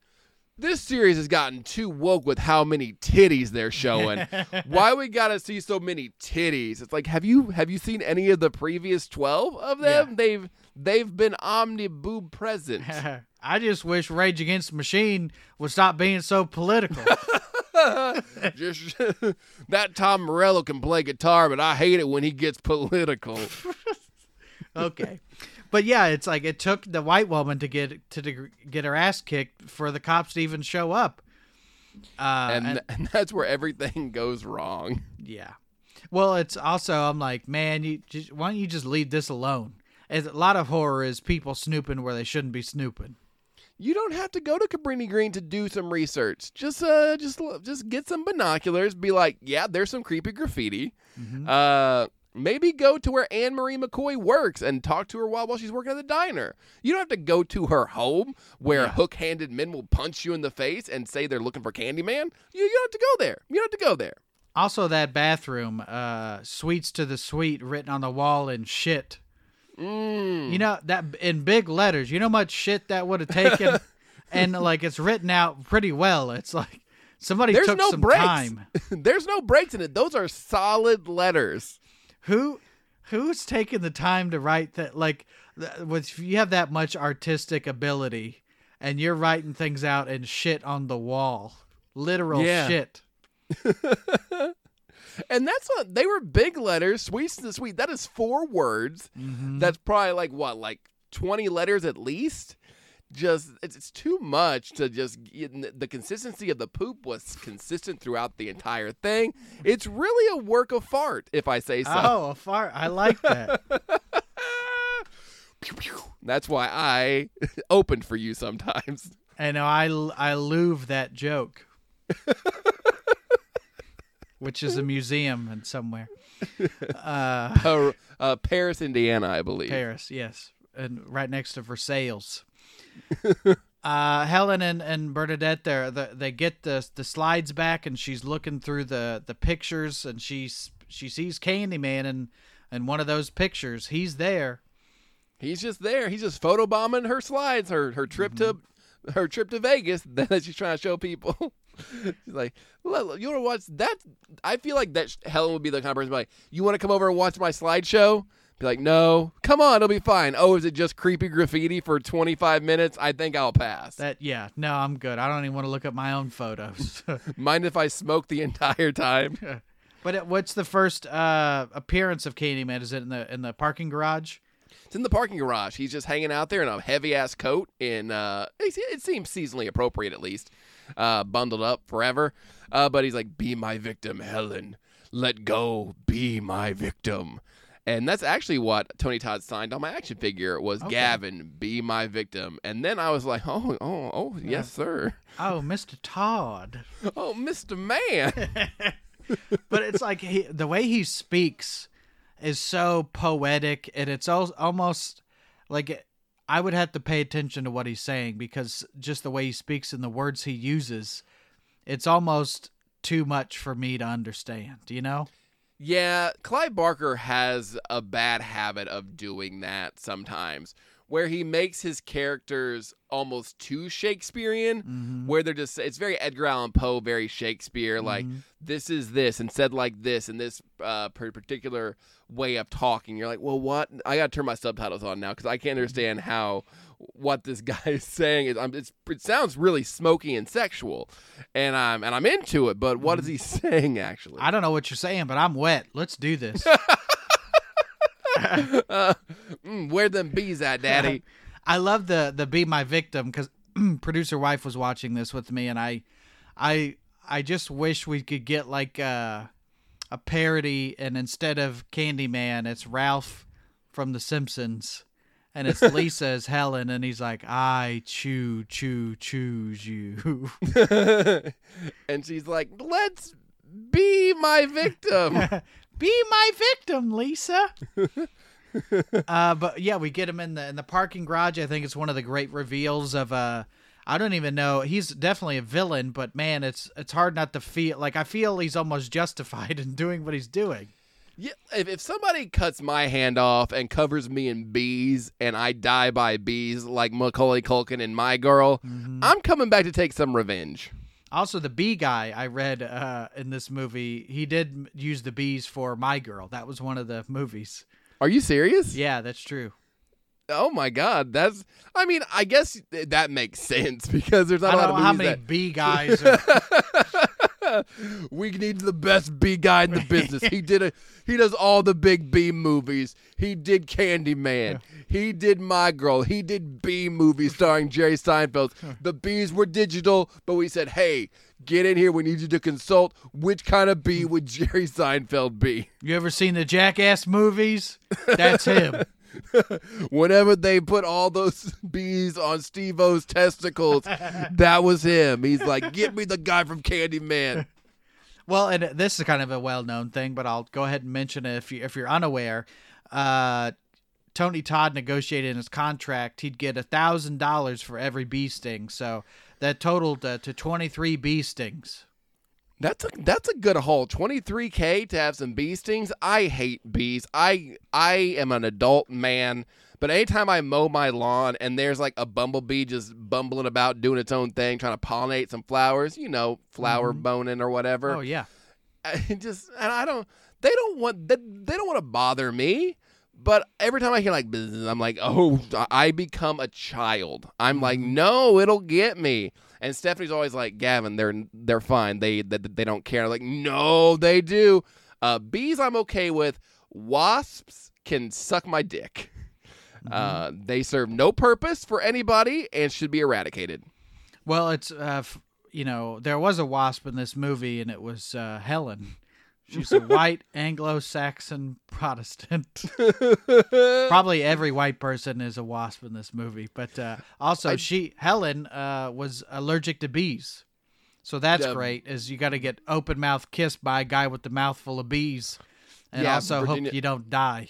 this series has gotten too woke with how many titties they're showing. Why we gotta see so many titties?" It's like, have you have you seen any of the previous twelve of them? Yeah. They've they've been omniboob present. I just wish Rage Against the Machine would stop being so political. Just that Tom Morello can play guitar, but I hate it when he gets political. okay. But yeah, it's like it took the white woman to get to deg- get her ass kicked for the cops to even show up. Uh, and, and, and that's where everything goes wrong. yeah, well, it's also I'm like, man, you just, why don't you just leave this alone? A lot of horror is people snooping where they shouldn't be snooping. You don't have to go to Cabrini Green to do some research. Just uh just just get some binoculars, be like, yeah, there's some creepy graffiti. Mm-hmm. Uh maybe go to where Anne Marie McCoy works and talk to her while while she's working at the diner. You don't have to go to her home where Yeah. hook-handed men will punch you in the face and say they're looking for Candyman. You, you don't have to go there. You don't have to go there. Also, that bathroom, uh, "Sweets to the Sweet" written on the wall in shit. Mm. You know that in big letters. You know much shit that would have taken, and like it's written out pretty well. It's like somebody There's took no some breaks. time. There's no breaks in it. Those are solid letters. Who who's taking the time to write that? Like, th- with you have that much artistic ability, and you're writing things out in shit on the wall, literal Yeah. shit. And that's what they were big letters. To the sweet. That is four words. Mm-hmm. That's probably like what, like twenty letters at least. Just it's, it's too much to just the consistency of the poop was consistent throughout the entire thing. It's really a work of fart, if I say so. Oh, a fart! I like that. Pew, pew. That's why I opened for you sometimes. And I I love that joke, which is a museum and somewhere. Uh, Uh, uh, Paris, Indiana, I believe. Paris, yes, and right next to Versailles. uh, Helen and, and Bernadette, there, the, they get the the slides back, and she's looking through the, the pictures, and she's she sees Candyman, and and one of those pictures, he's there. He's just there. He's just photobombing her slides, her her trip to Mm-hmm. her trip to Vegas that she's trying to show people. She's like, "Look, you want to watch that? I feel like that sh- Helen would be the kind of person like, you want to come over and watch my slideshow? Be like, no, come on, it'll be fine. Oh, is it just creepy graffiti for 25 minutes? I think I'll pass. That yeah, no, I'm good. I don't even want to look at my own photos. Mind if I smoke the entire time? but it, what's the first uh, appearance of Candyman? Is it in the in the parking garage? It's in the parking garage. He's just hanging out there in a heavy ass coat. In uh, it it seems seasonally appropriate at least, uh, bundled up forever. Uh, but he's like, "Be my victim, Helen. Let go. Be my victim." And that's actually what Tony Todd signed on my action figure was Okay. Gavin, be my victim. And then I was like, "Oh, oh, oh, yes, sir. Oh, Mr. Todd. Oh, Mister Man." but it's like he, the way he speaks is so poetic and it's al- almost like i would have to pay attention to what he's saying because just the way he speaks and the words he uses it's almost too much for me to understand you know? Yeah, Clive Barker has a bad habit of doing that sometimes, where he makes his characters almost too Shakespearean, mm-hmm. where they're just, it's very Edgar Allan Poe, very Shakespeare, like, mm-hmm. this is this, and said like this, and this uh, particular way of talking. You're like, well, what? I got to turn my subtitles on now because I can't understand mm-hmm. how what this guy is saying. Is, it's, it sounds really smoky and sexual, and I'm and I'm into it. But what is he saying actually? i don't know what you're saying but i'm wet let's do this uh, mm, where them bees at, Daddy? I love the the be my victim because producer wife was watching this with me, and I, I, I just wish we could get like a, a parody, and instead of Candyman, it's Ralph from The Simpsons, and it's Lisa as Helen, and he's like, I choo choo choose you. and she's like, "Let's be my victim." Be my victim, Lisa. uh, but yeah, we get him in the in the parking garage. I think it's one of the great reveals of uh I don't even know. He's definitely a villain, but man, it's it's hard not to feel like I feel he's almost justified in doing what he's doing. yeah, if, if somebody cuts my hand off and covers me in bees, and I die by bees like Macaulay Culkin in My Girl, I'm coming back to take some revenge. Also, the bee guy I read uh, in this movie, he did use the bees for My Girl. That was one of the movies. Are you serious? Yeah, that's true. Oh my God, that's. I mean, I guess that makes sense because there's not I a lot don't of know how many that bee guys. Are, we need the best B guy in the business. he did a he does all the big B movies. He did Candyman. He did My Girl. He did B movies starring Jerry Seinfeld. The bees were digital, but we said, "Hey, get in here. We need you to consult which kind of B would Jerry Seinfeld be?" you ever seen the Jackass movies? That's him. Whenever they put all those bees on Steve-O's testicles, that was him. He's like, "Get me the guy from Candyman." Well, and this is kind of a well-known thing, but I'll go ahead and mention it if you if you're unaware. Uh, Tony Todd negotiated in his contract he'd get a thousand dollars for every bee sting, so that totaled uh, to twenty-three bee stings. That's a that's a good haul. Twenty three k to have some bee stings. I hate bees. I I am an adult man, but anytime I mow my lawn and there's like a bumblebee just bumbling about doing its own thing, trying to pollinate some flowers, you know, flower mm-hmm. boning or whatever. Oh yeah, I just and I don't. They don't want. They, they don't want to bother me. But every time I hear like, I'm like, oh, I become a child. I'm like, mm-hmm. no, it'll get me. And Stephanie's always like, Gavin, they're they're fine. They they, they don't care. I'm like, no, they do. Uh, bees, I'm okay with. Wasps can suck my dick. Uh, they serve no purpose for anybody and should be eradicated. Well, it's uh, f- you know there was a wasp in this movie, and it was uh, Helen. She's a white Anglo-Saxon Protestant. Probably every white person is a wasp in this movie, but uh, also she Helen uh, was allergic to bees, so that's Yeah. great. Is you got to get open mouth kissed by a guy with the mouth full of bees, and Yeah, also Virginia- hope you don't die.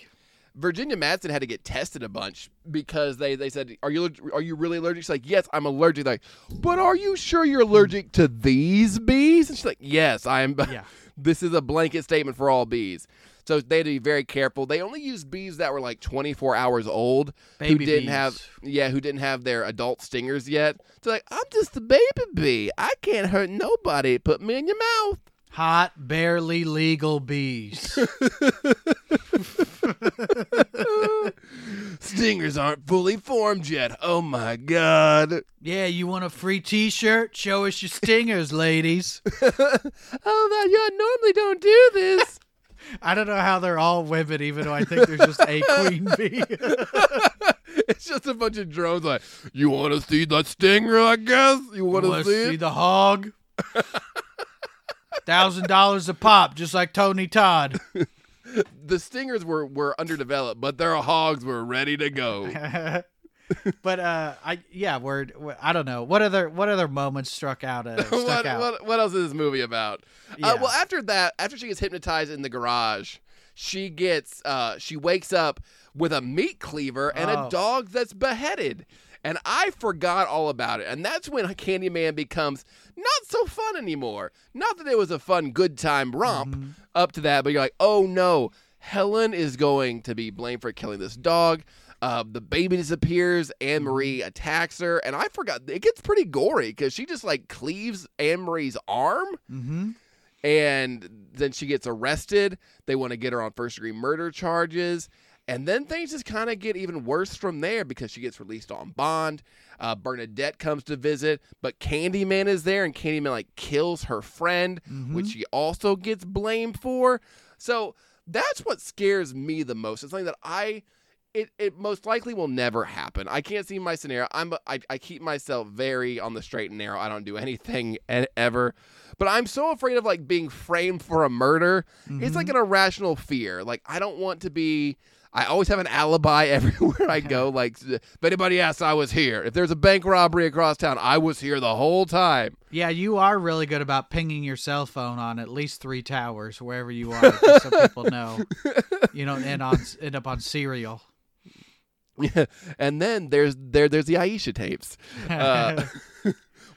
Virginia Madsen had to get tested a bunch because they, they said, "Are you are you really allergic?" She's like, "Yes, I'm allergic." Like, but are you sure you're allergic to these bees? And she's like, "Yes, I'm." Yeah. This is a blanket statement for all bees. So they had to be very careful. They only used bees that were like 24 hours old, Baby who didn't bees. have yeah, who didn't have their adult stingers yet. So like, I'm just a baby bee. I can't hurt nobody. Put me in your mouth. Hot, barely legal bees. Stingers aren't fully formed yet. Oh my god. yeah, you want a free T-shirt? Show us your stingers, ladies. Oh, that you normally don't do this. I don't know how they're all women, even though I think there's just a queen bee. it's just a bunch of drones like, you want to see the stinger, I guess? You want to Wanna see see it? the hog? Thousand dollars a pop, just like Tony Todd. the stingers were, were underdeveloped, but their hogs were ready to go. but uh, I yeah, we're, we're- I don't know what other what other moments struck out uh, stuck what, out. what, what else is this movie about? Uh, well, after that, after she gets hypnotized in the garage, she gets uh, she wakes up with a meat cleaver and Oh. a dog that's beheaded. And I forgot all about it. And that's when Candyman becomes not so fun anymore. Not that it was a fun, good time romp Mm-hmm. up to that, but you're like, oh no, Helen is going to be blamed for killing this dog. Uh, the baby disappears. Anne Marie attacks her, and I forgot it gets pretty gory because she just like cleaves Anne Marie's arm, mm-hmm. and then she gets arrested. They want to get her on first degree murder charges, and then things just kind of get even worse from there because she gets released on bond. Uh, Bernadette comes to visit, but Candyman is there, and Candyman like kills her friend, which she also gets blamed for. So that's what scares me the most. It's something that I it, it most likely will never happen. I can't see my scenario. I'm I, I keep myself very on the straight and narrow. I don't do anything ever. But I'm so afraid of like being framed for a murder. It's like an irrational fear. Like I don't want to be I always have an alibi everywhere I go. Like if anybody asks, I was here. If there's a bank robbery across town, I was here the whole time. Yeah, you are really good about pinging your cell phone on at least three towers wherever you are, just so people know you don't end on end up on serial. Yeah. And then there's there there's the Aisha tapes. Uh,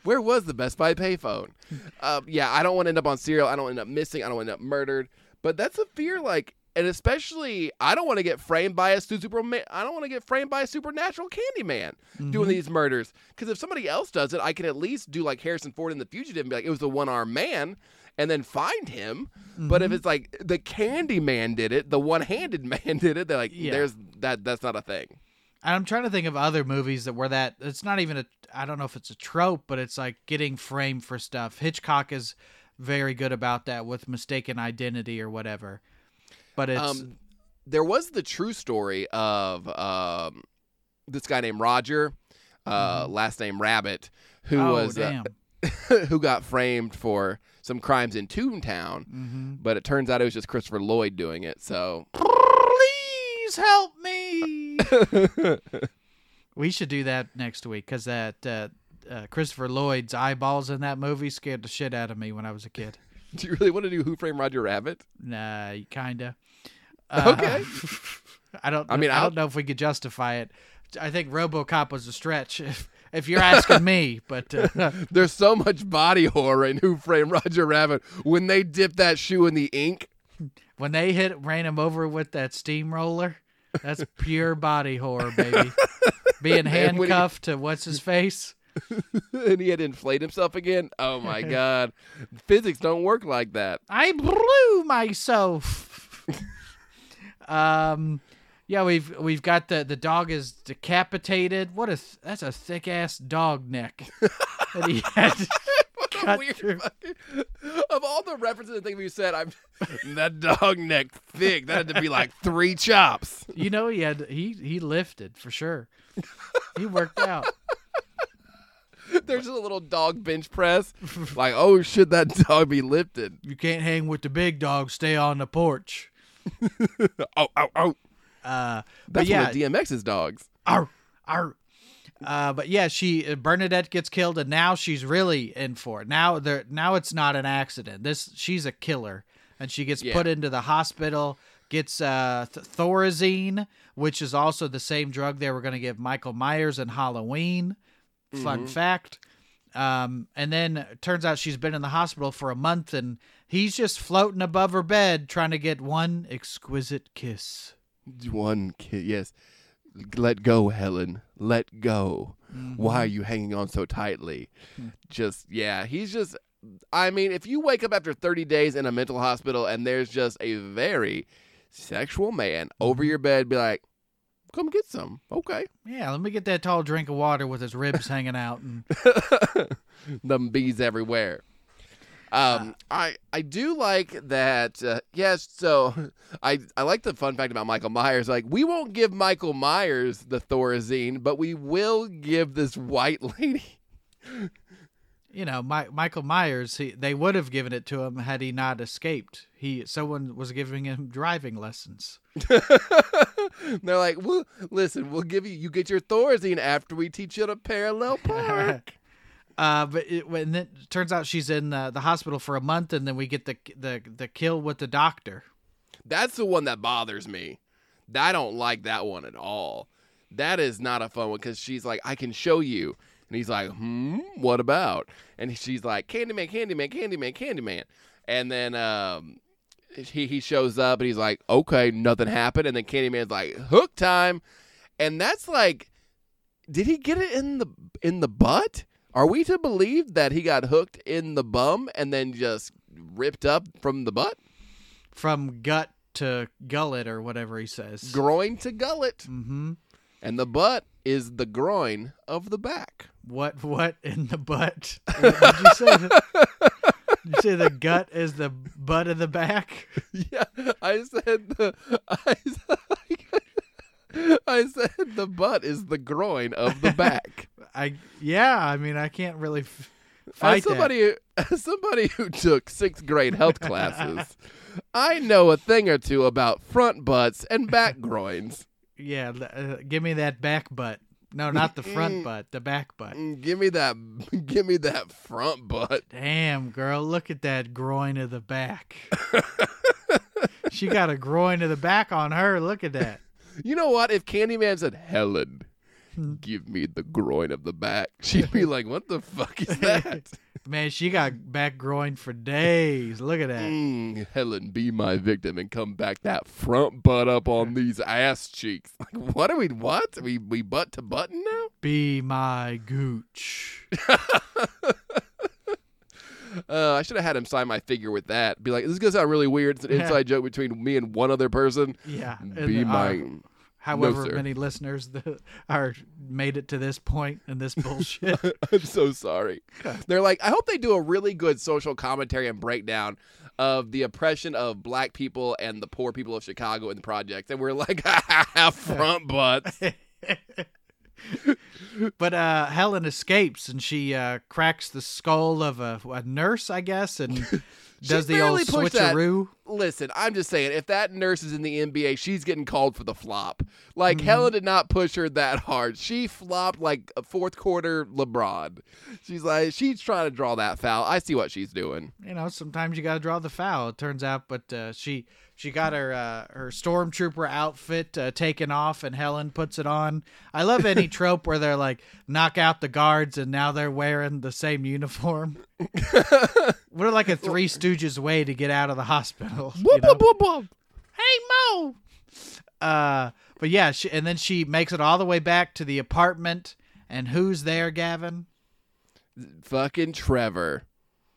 where was the Best Buy payphone? Uh, yeah, I don't want to end up on serial. I don't end up missing. I don't end up murdered. But that's a fear, like, and especially I don't want to get framed by a su- super. I don't want to get framed by a supernatural Candyman doing mm-hmm. these murders. Because if somebody else does it, I can at least do like Harrison Ford in The Fugitive and be like, it was the one armed man. And then find him, but if mm-hmm. it's like the Candy Man did it, the one-handed man did it, they're like, Yeah. "There's that. That's not a thing." And I'm trying to think of other movies that were that. It's not even a. I don't know if it's a trope, but it's like getting framed for stuff. Hitchcock is very good about that with mistaken identity or whatever. But it's Um, there was the true story of um, this guy named Roger, uh, last name Rabbit, who Mm-hmm. oh was uh, who got framed for some crimes in Toontown, hmm but it turns out it was just Christopher Lloyd doing it. So please help me. we should do that next week because that uh, uh, Christopher Lloyd's eyeballs in that movie scared the shit out of me when I was a kid. Do you really want to do Who Framed Roger Rabbit? Nah, kinda. Uh, Okay. I don't. I mean, I I'll- don't know if we could justify it. I think RoboCop was a stretch, if, if you're asking me. But uh, There's so much body horror in Who Framed Roger Rabbit when they dip that shoe in the ink. when they hit ran him over with that steamroller, that's pure body horror, baby. Being when he- handcuffed to what's his face. and he had to inflate himself again. Oh my god. Physics don't work like that. I blew myself. um, yeah, we've we've got the the dog is decapitated. What a th- that's a thick ass dog neck that he had. Weird Of all the references and things you said, I'm that dog neck thick. That had to be like three chops. You know, he had he he lifted for sure. He worked out. There's just a little dog bench press. Like, oh should that dog be lifted? You can't hang with the big dog. Stay on the porch. Oh, oh, oh. Uh, but That's yeah, one of DMX's dogs. Arr, arr. Uh, but yeah, she uh, Bernadette gets killed, and now she's really in for it. Now there, now it's not an accident. This she's a killer, and she gets Yeah. put into the hospital. Gets uh, th- Thorazine, which is also the same drug they were going to give Michael Myers in Halloween. Fun fact. Um, and then turns out she's been in the hospital for a month, and he's just floating above her bed trying to get one exquisite kiss. One kiss, yes. Let go, Helen. Let go. Mm-hmm. Why are you hanging on so tightly? Just, yeah, he's just. I mean, if you wake up after 30 days in a mental hospital and there's just a very sexual man Mm-hmm. over your bed, be like, come get some. Okay. Yeah, let me get that tall drink of water with his ribs hanging out. And them bees everywhere. Um, I I do like that. Uh, yes, so I I like the fun fact about Michael Myers. Like, we won't give Michael Myers the Thorazine, but we will give this white lady. You know, My, Michael Myers, he, they would have given it to him had he not escaped. He someone was giving him driving lessons. They're like, well, listen, we'll give you. You get your Thorazine after we teach you to parallel park. Uh, but it, when it turns out she's in the, the hospital for a month, and then we get the the the kill with the doctor. That's the one that bothers me. I don't like that one at all. That is not a fun one because she's like, I can show you. And he's like, hmm, what about? And she's like, Candyman, Candyman, Candyman, Candyman. And then um, he, he shows up and he's like, okay, nothing happened. And then Candyman's like, hook time. And that's like, did he get it in the in the butt? Are we to believe that he got hooked in the bum and then just ripped up from the butt? From gut to gullet or whatever he says. groin to gullet, mm-hmm. and the butt is the groin of the back. What what in the butt? What did you say? The, you say the gut is the butt of the back? yeah, I said the I said, I said the butt is the groin of the back. I yeah. I mean, I can't really f- fight as somebody as somebody who took sixth grade health classes, I know a thing or two about front butts and back groins. Yeah, uh, give me that back butt. No, not the front butt, the back butt. Mm, Give me that, give me that front butt. Damn, girl, look at that groin of the back. she got a groin of the back on her. Look at that. You know what? If Candyman said, Helen, give me the groin of the back, she'd be like, what the fuck is that? Man, she got back groin for days. Look at that. Mm, Helen, be my victim and come back that front butt up on these ass cheeks. Like, what are we, what? We, we butt to button now? Be my gooch. Uh, I should have had him sign my figure with that. Be like, this is to sound really weird. It's an inside joke between me and one other person. Yeah. Be my. our- however sir. many listeners that are made it to this point in this bullshit. I'm so sorry. They're like, I hope they do a really good social commentary and breakdown of the oppression of black people and the poor people of Chicago in the project. And we're like, front butts. but uh, Helen escapes and she uh, cracks the skull of a, a nurse, I guess, and does the old pushed that. switcheroo. Listen, I'm just saying, if that nurse is in the NBA, she's getting called for the flop. Like Mm-hmm. Helen did not push her that hard. She flopped like a fourth quarter LeBron. She's like, she's trying to draw that foul. I see what she's doing. You know, sometimes you got to draw the foul. It turns out, but uh, she she got her uh, her stormtrooper outfit uh, taken off, and Helen puts it on. I love any trope where they're like knock out the guards, and now they're wearing the same uniform. We're like a Three Stooges way to get out of the hospital. you Whoop, know? hey Moe. Uh, but yeah, she, and then she makes it all the way back to the apartment, and who's there, Gavin? Fucking Trevor.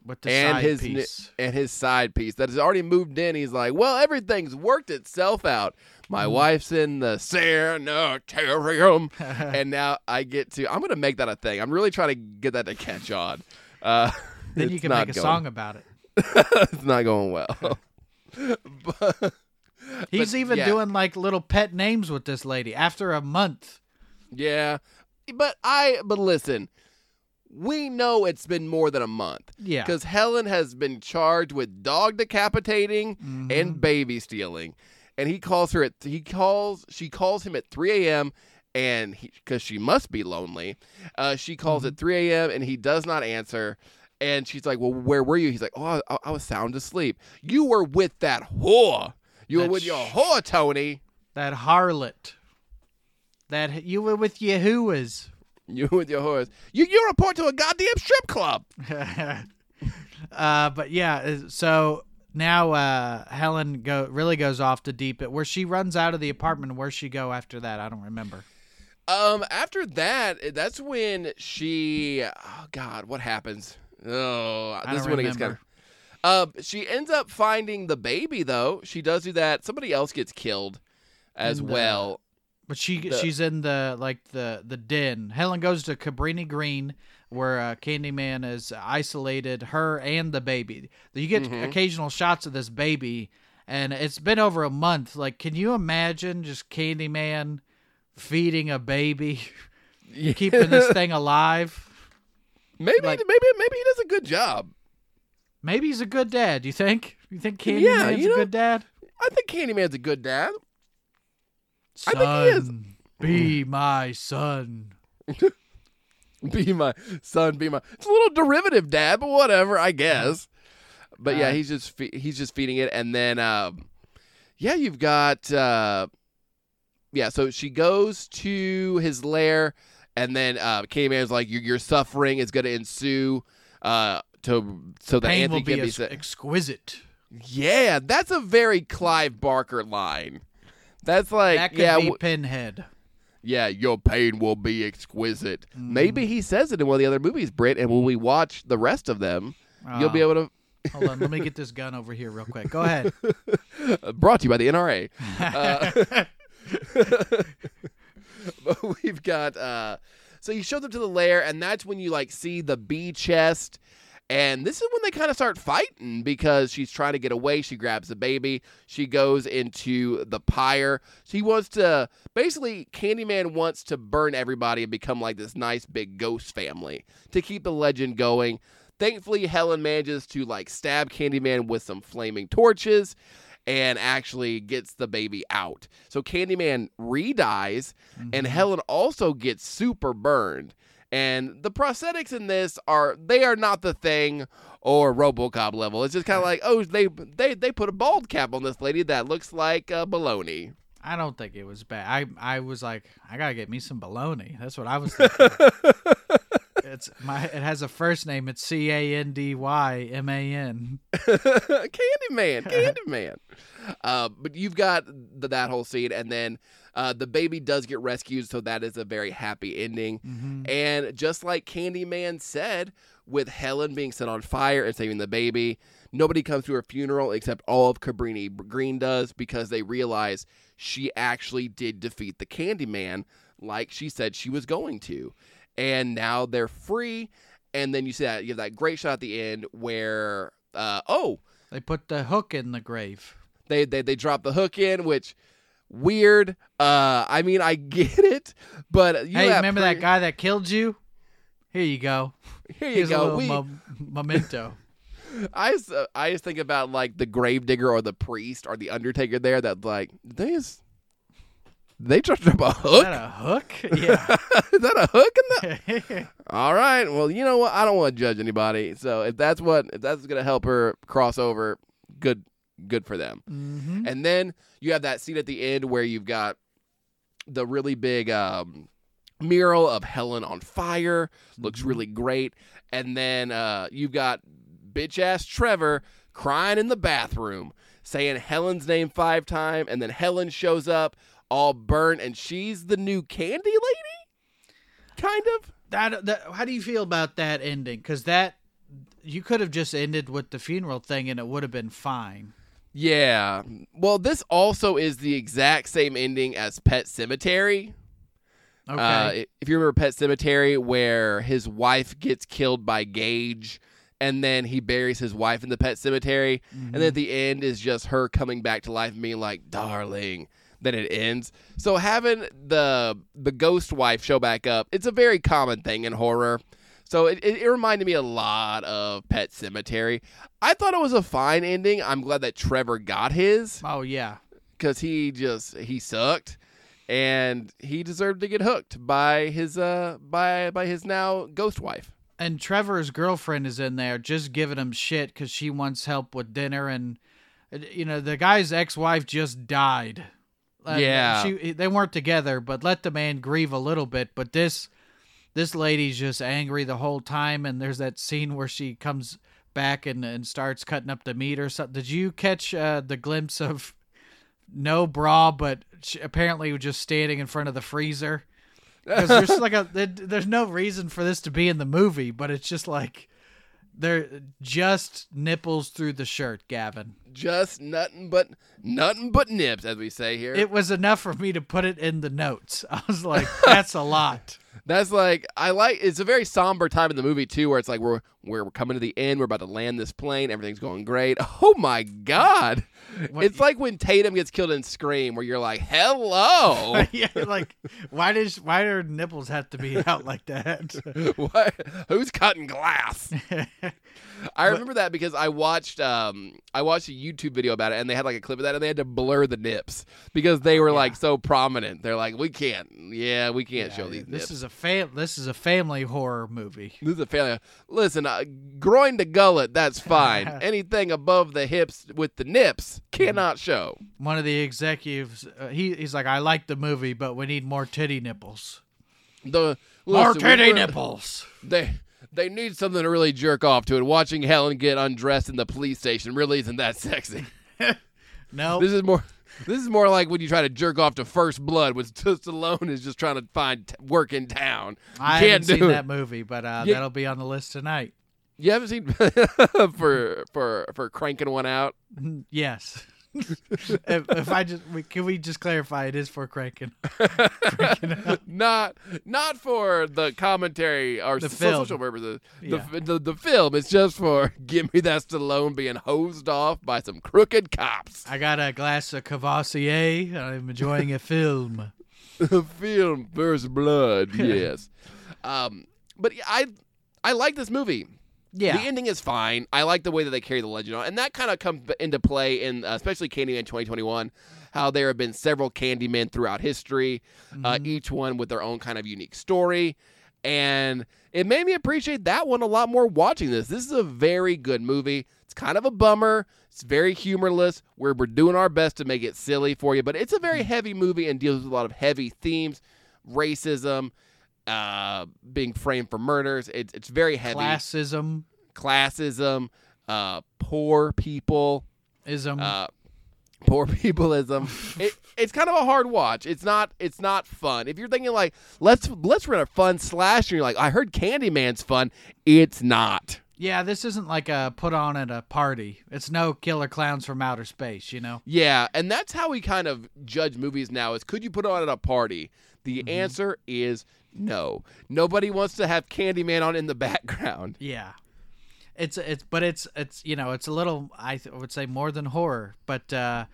With the and side his piece. and his side piece that has already moved in. He's like, well, everything's worked itself out. My wife's in the sanitarium, and now I get to. I'm gonna make that a thing. I'm really trying to get that to catch on. Uh, then you can make a going- song about it. it's not going well. but, He's But, even yeah. doing like little pet names with this lady after a month. yeah, but I. But listen, we know it's been more than a month. Yeah. because Helen has been charged with dog decapitating Mm-hmm. and baby stealing, and he calls her at he calls she calls him at 3 a.m. and because she must be lonely, uh, she calls Mm-hmm. at 3 a.m. and he does not answer. And she's like, "Well, where were you?" He's like, "Oh, I, I was sound asleep. You were with that whore. You were That with your whore, Tony. That harlot. That you were with Yahuwahs. You with your horse. You you report to a goddamn strip club." uh, but yeah, uh, so now uh, Helen go really goes off to deep end where she runs out of the apartment. Where she go after that? I don't remember. Um, after that, that's when she. Oh God, what happens? Oh, this is don't when it gets kind of. Uh, she ends up finding the baby though. She does do that. Somebody else gets killed, as uh, well. But she The- she's in the like the the den. Helen goes to Cabrini Green where uh, Candyman is isolated her and the baby. You get Mm-hmm. occasional shots of this baby, and it's been over a month. Like, can you imagine just Candyman feeding a baby, keeping this thing alive? Maybe, like- maybe, maybe he does a good job. Maybe he's a good dad. You think? You think Candyman's Yeah, you a know- good dad? I think Candyman's a good dad. I Son, think he is. be my son. Be my son. Be my. It's a little derivative, dad, but whatever, I guess. But yeah, Uh, he's just fe- he's just feeding it, and then um, yeah, you've got uh, yeah. So she goes to his lair, and then uh, Candyman's like, "Your your suffering is going to ensue." Uh, to so that Pain Anthony will be can be ex- exquisite. yeah, that's a very Clive Barker line. That's like that could yeah, be w- Pinhead. yeah, your pain will be exquisite. Mm-hmm. Maybe he says it in one of the other movies, Britt, and when we watch the rest of them, you'll be able to. Hold on, let me get this gun over here real quick. Go ahead. Brought to you by the NRA. Uh, but we've got. Uh, so you show them to the lair, and that's when you like see the bee chest. And this is when they kind of start fighting because she's trying to get away. She grabs the baby. She goes into the pyre. She wants to basically, Candyman wants to burn everybody and become like this nice big ghost family to keep the legend going. Thankfully, Helen manages to like stab Candyman with some flaming torches and actually gets the baby out. So Candyman re-dies, and mm-hmm. Helen also gets super burned. And the prosthetics in this are they are not the thing or RoboCop level. It's just kind of like oh they they they put a bald cap on this lady that looks like uh, baloney. I don't think it was bad. I I was like, I gotta get me some baloney. That's what I was thinking. it's my. It has a first name. It's C A N D Y M A N. Candyman, Candyman. uh, but you've got the, that whole scene, and then uh, the baby does get rescued, so that is a very happy ending. Mm-hmm. And just like Candyman said, with Helen being set on fire and saving the baby, nobody comes to her funeral except all of Cabrini Green does because they realize she actually did defeat the Candyman, like she said she was going to. And now they're free. And then you see that you have that great shot at the end where, uh, oh, They put the hook in the grave. they they they drop the hook in, which weird. Uh, I mean, I get it, but you hey, remember pre- that guy that killed you? Here you go. Here you Here's go. We, mo- memento. I just, uh, I just think about like the gravedigger or the priest or the undertaker there that like they just they charged up a Is hook. that a hook? Yeah. Is that a hook in the? All right. Well, you know what? I don't want to judge anybody. So if that's what if that's gonna help her cross over, good good for them. hmm And then you have that scene at the end where you've got the really big um, mural of Helen on fire. Looks Mm-hmm. really great. And then uh, you've got bitch ass Trevor crying in the bathroom, saying Helen's name five times, and then Helen shows up all burnt, and she's the new candy lady, kind of. That, that how do you feel about that ending? Because that you could have just ended with the funeral thing and it would have been fine. Yeah. Well, this also is the exact same ending as Pet Sematary. Okay. Uh, if you remember Pet Sematary, where his wife gets killed by Gage, and then he buries his wife in the pet cemetery, and then at the end is just her coming back to life and being like, "Darling." Then it ends. So having the the ghost wife show back up, it's a very common thing in horror. So it, it, it reminded me a lot of Pet Sematary. I thought it was a fine ending. I'm glad that Trevor got his oh yeah. because he just he sucked and he deserved to get hooked by his uh by by his now ghost wife And Trevor's girlfriend is in there just giving him shit because she wants help with dinner, and uh, you know the guy's ex-wife just died. Uh, Yeah. she they weren't together, but let the man grieve a little bit. But this this lady's just angry the whole time, and there's that scene where she comes back and, and starts cutting up the meat or something. Did you catch uh, the glimpse of no bra, but apparently was just standing in front of the freezer? because there's like a there's no reason for this to be in the movie, but it's just like they're just nipples through the shirt, Gavin. just nothing but nothing but nips as we say here It was enough for me to put it in the notes. I was like, that's a lot. that's like i like it's a very somber time in the movie too where it's like we're we're coming to the end we're about to land this plane everything's going great oh my god What- it's like when tatum gets killed in scream where you're like hello yeah, like why does why do nipples have to be out like that? what? Who's cutting glass? I remember that because I watched um I watched a YouTube video about it and they had like a clip of that and they had to blur the nips because they were like so prominent. They're like, we can't, yeah, we can't show these this nips. is a fam this is a family horror movie. this is a family. Listen, uh, groin to gullet, that's fine. Anything above the hips with the nips cannot show. One of the executives, uh, he he's like, I like the movie, but we need more titty nipples. The More titty nipples. They they need something to really jerk off to, and watching Helen get undressed in the police station really isn't that sexy. No, This is more. This is more like when you try to jerk off to First Blood, when Stallone is just trying to find t- work in town. You I haven't seen it. that movie, but uh, Yeah. that'll be on the list tonight. You haven't seen for for for cranking one out. Yes. if, if I just we, can we just clarify it is for cranking. cranking. Not not for the commentary or The so- film. social purposes. Yeah. The, the the film. It's just for give me that Stallone being hosed off by some crooked cops. I got a glass of Courvoisier. I'm enjoying a film. A film First Blood. Yes. um. But I I like this movie. Yeah. The ending is fine. I like the way that they carry the legend on, and that kind of comes into play in uh, especially Candyman 2021. How there have been several Candymen throughout history, uh, each one with their own kind of unique story, and it made me appreciate that one a lot more watching this. This is a very good movie. It's kind of a bummer. It's very humorless. We're we're doing our best to make it silly for you, but it's a very heavy movie and deals with a lot of heavy themes, racism, uh, being framed for murders. It's it's very heavy Classism. classism, uh, poor people, Ism. uh, poor peopleism. it, it's kind of a hard watch. It's not. It's not fun. If you're thinking like let's let's run a fun slash, and you're like I heard Candyman's fun. It's not. yeah, this isn't like a put on at a party. It's no killer clowns from outer space, you know? Yeah, and that's how we kind of judge movies now. Is could you put on at a party? The answer is no. Nobody wants to have Candyman on in the background. Yeah. It's it's but it's it's you know it's a little I th- would say more than horror but uh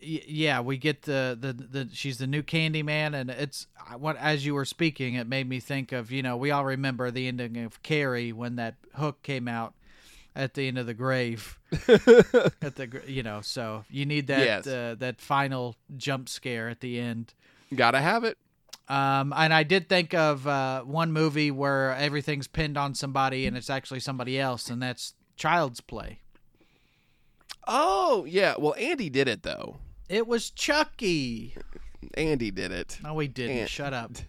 y- yeah we get the, the the she's the new Candyman and it's what as you were speaking it made me think of you know we all remember the ending of Carrie when that hook came out at the end of the grave. at the you know, so you need that Yes. uh, that final jump scare at the end. Gotta have it. Um, and I did think of uh, one movie where everything's pinned on somebody and it's actually somebody else, and that's Child's Play. Oh yeah. Well, Andy did it though. It was Chucky. Andy did it. No, we didn't. And- Shut up.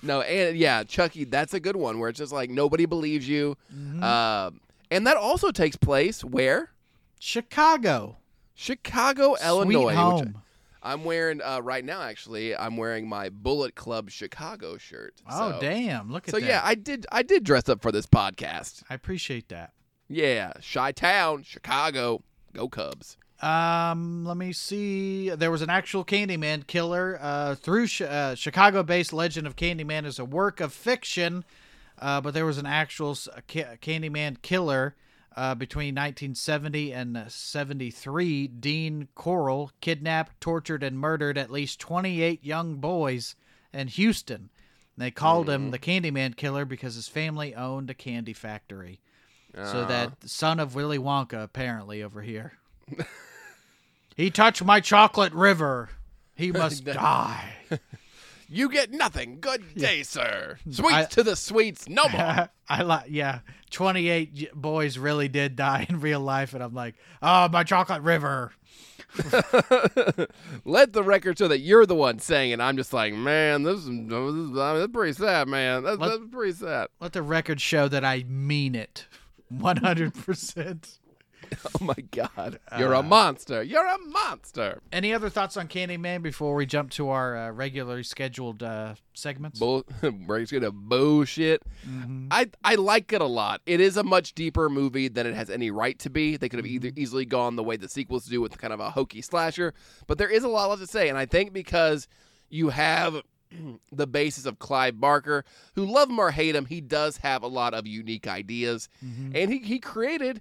No, and yeah, Chucky. That's a good one where it's just like nobody believes you. Mm-hmm. Um, and that also takes place where Chicago, Chicago, Illinois. sweet which home. I'm wearing uh, right now. Actually, I'm wearing my Bullet Club Chicago shirt. Oh so. damn! Look at So that. So yeah, I did. I did dress up for this podcast. I appreciate that. Yeah, Chi Town, Chicago, go Cubs. Um, let me see. There was an actual Candyman killer. Uh, through sh- uh, Chicago-based Legend of Candyman is a work of fiction, uh, but there was an actual ca- Candyman killer. Uh, between 1970 and 73, Dean Corll kidnapped, tortured, and murdered at least 28 young boys in Houston. They called him the Candyman killer because his family owned a candy factory. So Uh, that son of Willy Wonka, apparently, over here. he touched my chocolate river. He must die. you get nothing. Good day, sir. Sweets I- to the sweets, no more. I like, yeah. 28 boys really did die in real life, and I'm like, oh, my chocolate river. Let the record show that you're the one saying it. I'm just like, man, this is, this is- that's pretty sad, man. That's, Let- that's pretty sad. Let the record show that I mean it. 100%. Oh my god, you're Uh, a monster. You're a monster. Any other thoughts on Candyman before we jump to our uh, regularly scheduled uh, segments? Bull, Brady's gonna bullshit. Mhm. I I like it a lot. It is a much deeper movie than it has any right to be. They could have either easily gone the way the sequels do with kind of a hokey slasher, but there is a lot left to say, and I think because you have the basis of Clive Barker, who love him or hate him, he does have a lot of unique ideas, Mhm. and he he created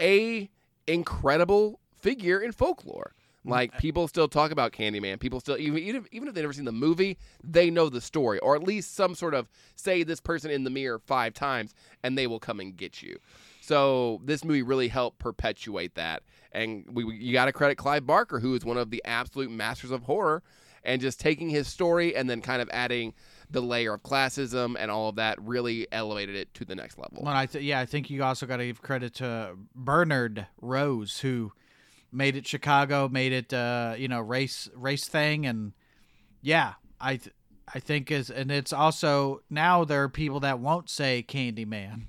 a incredible figure in folklore. Like people still talk about Candyman. People still even even if, even if they've never seen the movie, they know the story, or at least some sort of say this person in the mirror five times, and they will come and get you. So this movie really helped perpetuate that, and we, we- you got to credit Clive Barker, who is one of the absolute masters of horror, and just taking his story and then kind of adding the layer of classism and all of that really elevated it to the next level. Well, I th- yeah, I think you also got to give credit to Bernard Rose, who made it Chicago, made it uh, you know race race thing, and yeah, I th- I think is, and it's also now there are people that won't say Candyman,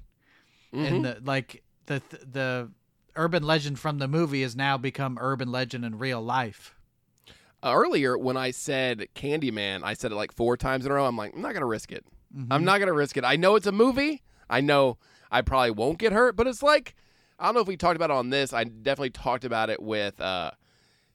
Mhm. and the, like the the urban legend from the movie has now become urban legend in real life. Uh, earlier when I said Candyman, I said it like four times in a row. I'm like, I'm not gonna risk it. Mhm. I'm not gonna risk it. I know it's a movie. I know I probably won't get hurt, but it's like I don't know if we talked about it on this. I definitely talked about it with uh,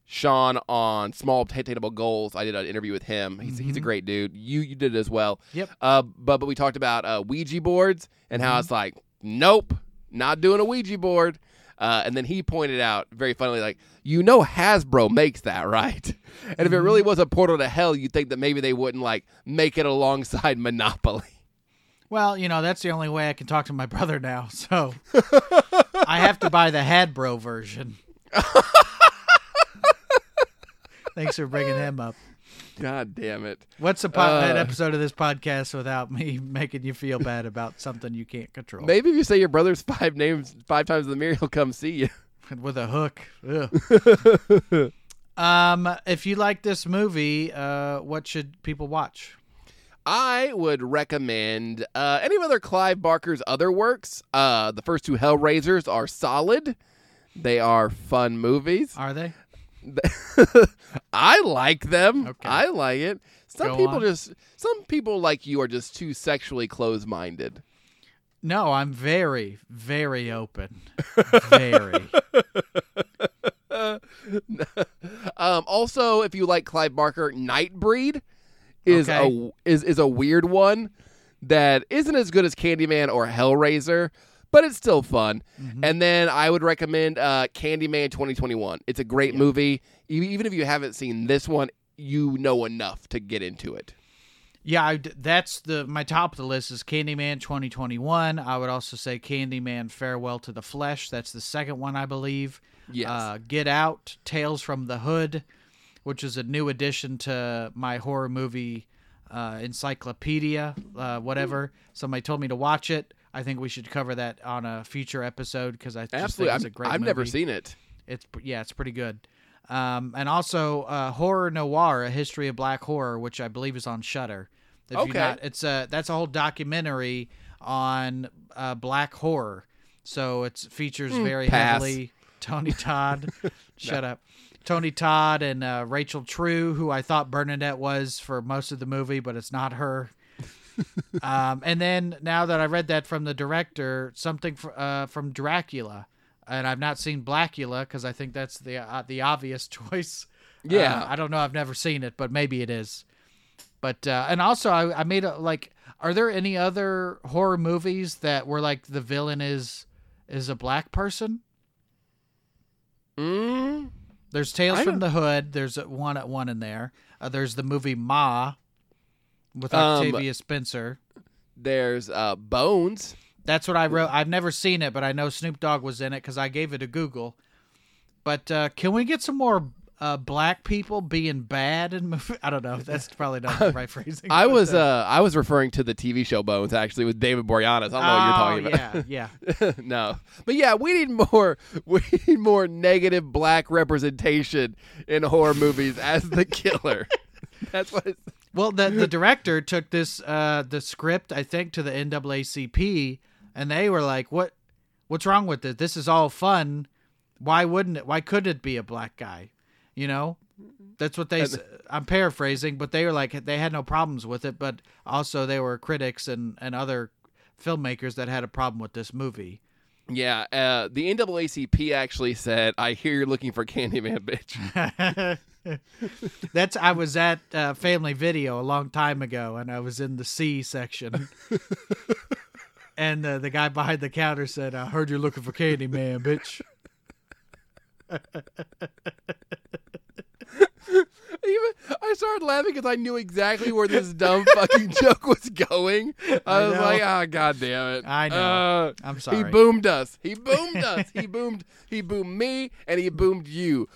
Sean on Small Attainable Goals. I did an interview with him. He's he's a Mhm. great dude. You you did it as well. Yep. Uh, but but we talked about uh, Ouija boards and how it's like, nope, not doing a Ouija board. Uh, and then he pointed out very funnily, like, you know, Hasbro makes that, right? And if it really was a portal to hell, you'd think that maybe they wouldn't like make it alongside Monopoly. Well, you know that's the only way I can talk to my brother now, so I have to buy the Hasbro version. Thanks for bringing him up. God damn it! What's a po- Uh. episode of this podcast without me making you feel bad about something you can't control? Maybe if you say your brother's five names five times in the mirror, he'll come see you. With a hook. Ugh. um, if you like this movie, uh, what should people watch? I would recommend uh, any of other Clive Barker's other works. Uh, the first two Hellraisers are solid. They are fun movies. Are they? I like them. Okay. I like it. Some Go people on. just some people like you are just too sexually closed minded. No, I'm very, very open. Very. Um, also, if you like Clive Barker, Nightbreed is Okay. a is is a weird one that isn't as good as Candyman or Hellraiser, but it's still fun. Mhm. And then I would recommend uh, Candyman 2021. It's a great movie. E- Even if you haven't seen this one, you know enough to get into it. Yeah, I that's the my top of the list is Candyman 2021. I would also say Candyman Farewell to the Flesh. That's the second one, I believe. Yes. Uh, Get Out, Tales from the Hood, which is a new addition to my horror movie uh, encyclopedia, uh, whatever. Somebody told me to watch it. I think we should cover that on a future episode because I just Absolutely. think it's I've, a great I've never seen it. It's yeah, it's pretty good. Um, and also uh, horror Noire, a history of black horror, which I believe is on Shudder. If Okay. not, it's a that's a whole documentary on uh, black horror. So it features very Hmm, pass. heavily Tony Todd. Shut up. Tony Todd and uh, Rachel True, who I thought Bernadette was for most of the movie, but it's not her. um, and then now that I read that from the director, something fr- uh, from Dracula, and I've not seen Blackula because I think that's the uh, the obvious choice. Yeah. Uh, I don't know. I've never seen it, but maybe it is. But uh, and also I, I made a like. Are there any other horror movies that where like the villain is is a black person? Mm, There's Tales from the Hood. There's one one in there. Uh, there's the movie Ma with Um, Octavia Spencer. there's uh, Bones. That's what I wrote. I've never seen it, but I know Snoop Dogg was in it because I gave it to Google. But uh, can we get some more uh, black people being bad in movies? I don't know. That's probably not the right phrasing. I was uh, uh, I was referring to the TV show Bones actually with David Boreanaz. I don't know what you're talking oh, about. Yeah, yeah. no, but yeah, we need more. We need more negative black representation in horror movies as the killer. That's what. It's, Well, the the director took this uh the script I think to the NAACP and they were like, "What what's wrong with it? This is all fun. Why wouldn't it? Why couldn't it be a black guy?" You know? That's what they I'm paraphrasing, but they were like they had no problems with it, but also they were critics and and other filmmakers that had a problem with this movie. yeah, uh, the NAACP actually said, "I hear you're looking for Candyman, bitch." That's I was at uh, Family Video a long time ago, and I was in the C section, and uh, the guy behind the counter said, "I heard you're looking for Candyman, bitch." Even I started laughing because I knew exactly where this dumb fucking joke was going. I, I was know. like, "Ah, god damn it!" I know. Uh, I'm sorry. He boomed us. He boomed us. He boomed. He boomed me, and he boomed you,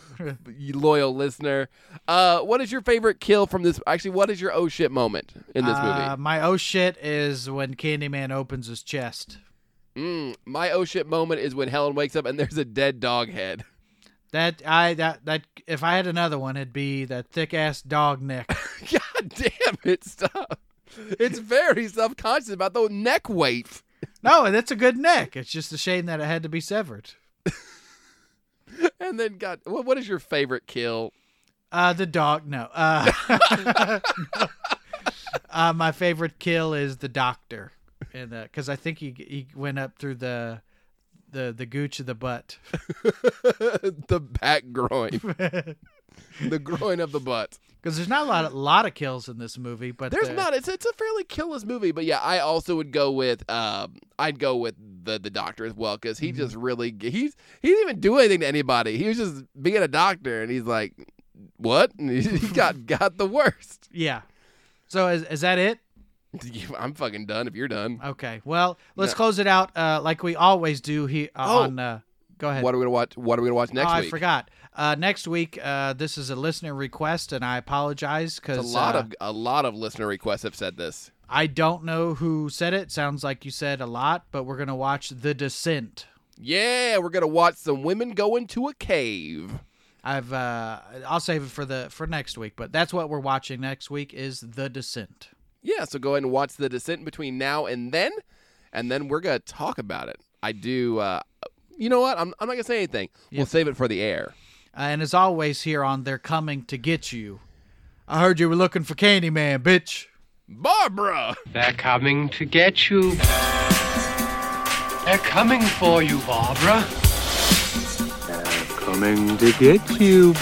you loyal listener. Uh, what is your favorite kill from this? Actually, what is your oh shit moment in this Uh, my oh shit is when Candyman opens his chest. Mm, my oh shit moment is when Helen wakes up and there's a dead dog head. That I that that if I had another one, it'd be that thick ass dog neck. God damn it! Stop. It's very self conscious about the neck weight. no, that's a good neck. It's just a shame that it had to be severed. And then, God, what, what is your favorite kill? Uh, the dog. No. Uh, no. uh, my favorite kill is the doctor, and because I think he he went up through the the the gooch of the butt. the back groin, the groin of the butt. Because there's not a lot of lot of kills in this movie, but There's the- not. It's it's a fairly killless movie, but yeah, I also would go with um, I'd go with the the doctor as well because he just really he's he didn't even do anything to anybody. He was just being a doctor, and he's like, what? And he, he got got the worst. Yeah. So is is that it? I'm fucking done. If you're done, Okay. Well, let's No. close it out uh, like we always do here uh, Oh. on. Uh, go ahead. what are we gonna watch? What are we gonna watch next oh, I forgot. Uh, next week, uh, this is a listener request, and I apologize because A lot uh, of a lot of listener requests have said this. I don't know who said it. Sounds like you said a lot, but we're gonna watch The Descent. Yeah, we're gonna watch some women go into a cave. I've uh, I'll save it for the for next week, but that's what we're watching next week is The Descent. Yeah, so go ahead and watch the descent between now and then, and then we're gonna talk about it. I do. Uh, you know what? I'm, I'm not gonna say anything. We'll save it for the air. Uh, and as always, here on They're Coming to Get You. I heard you were looking for Candyman, bitch. Barbara. They're coming to get you. They're coming for you, Barbara. They're coming to get you.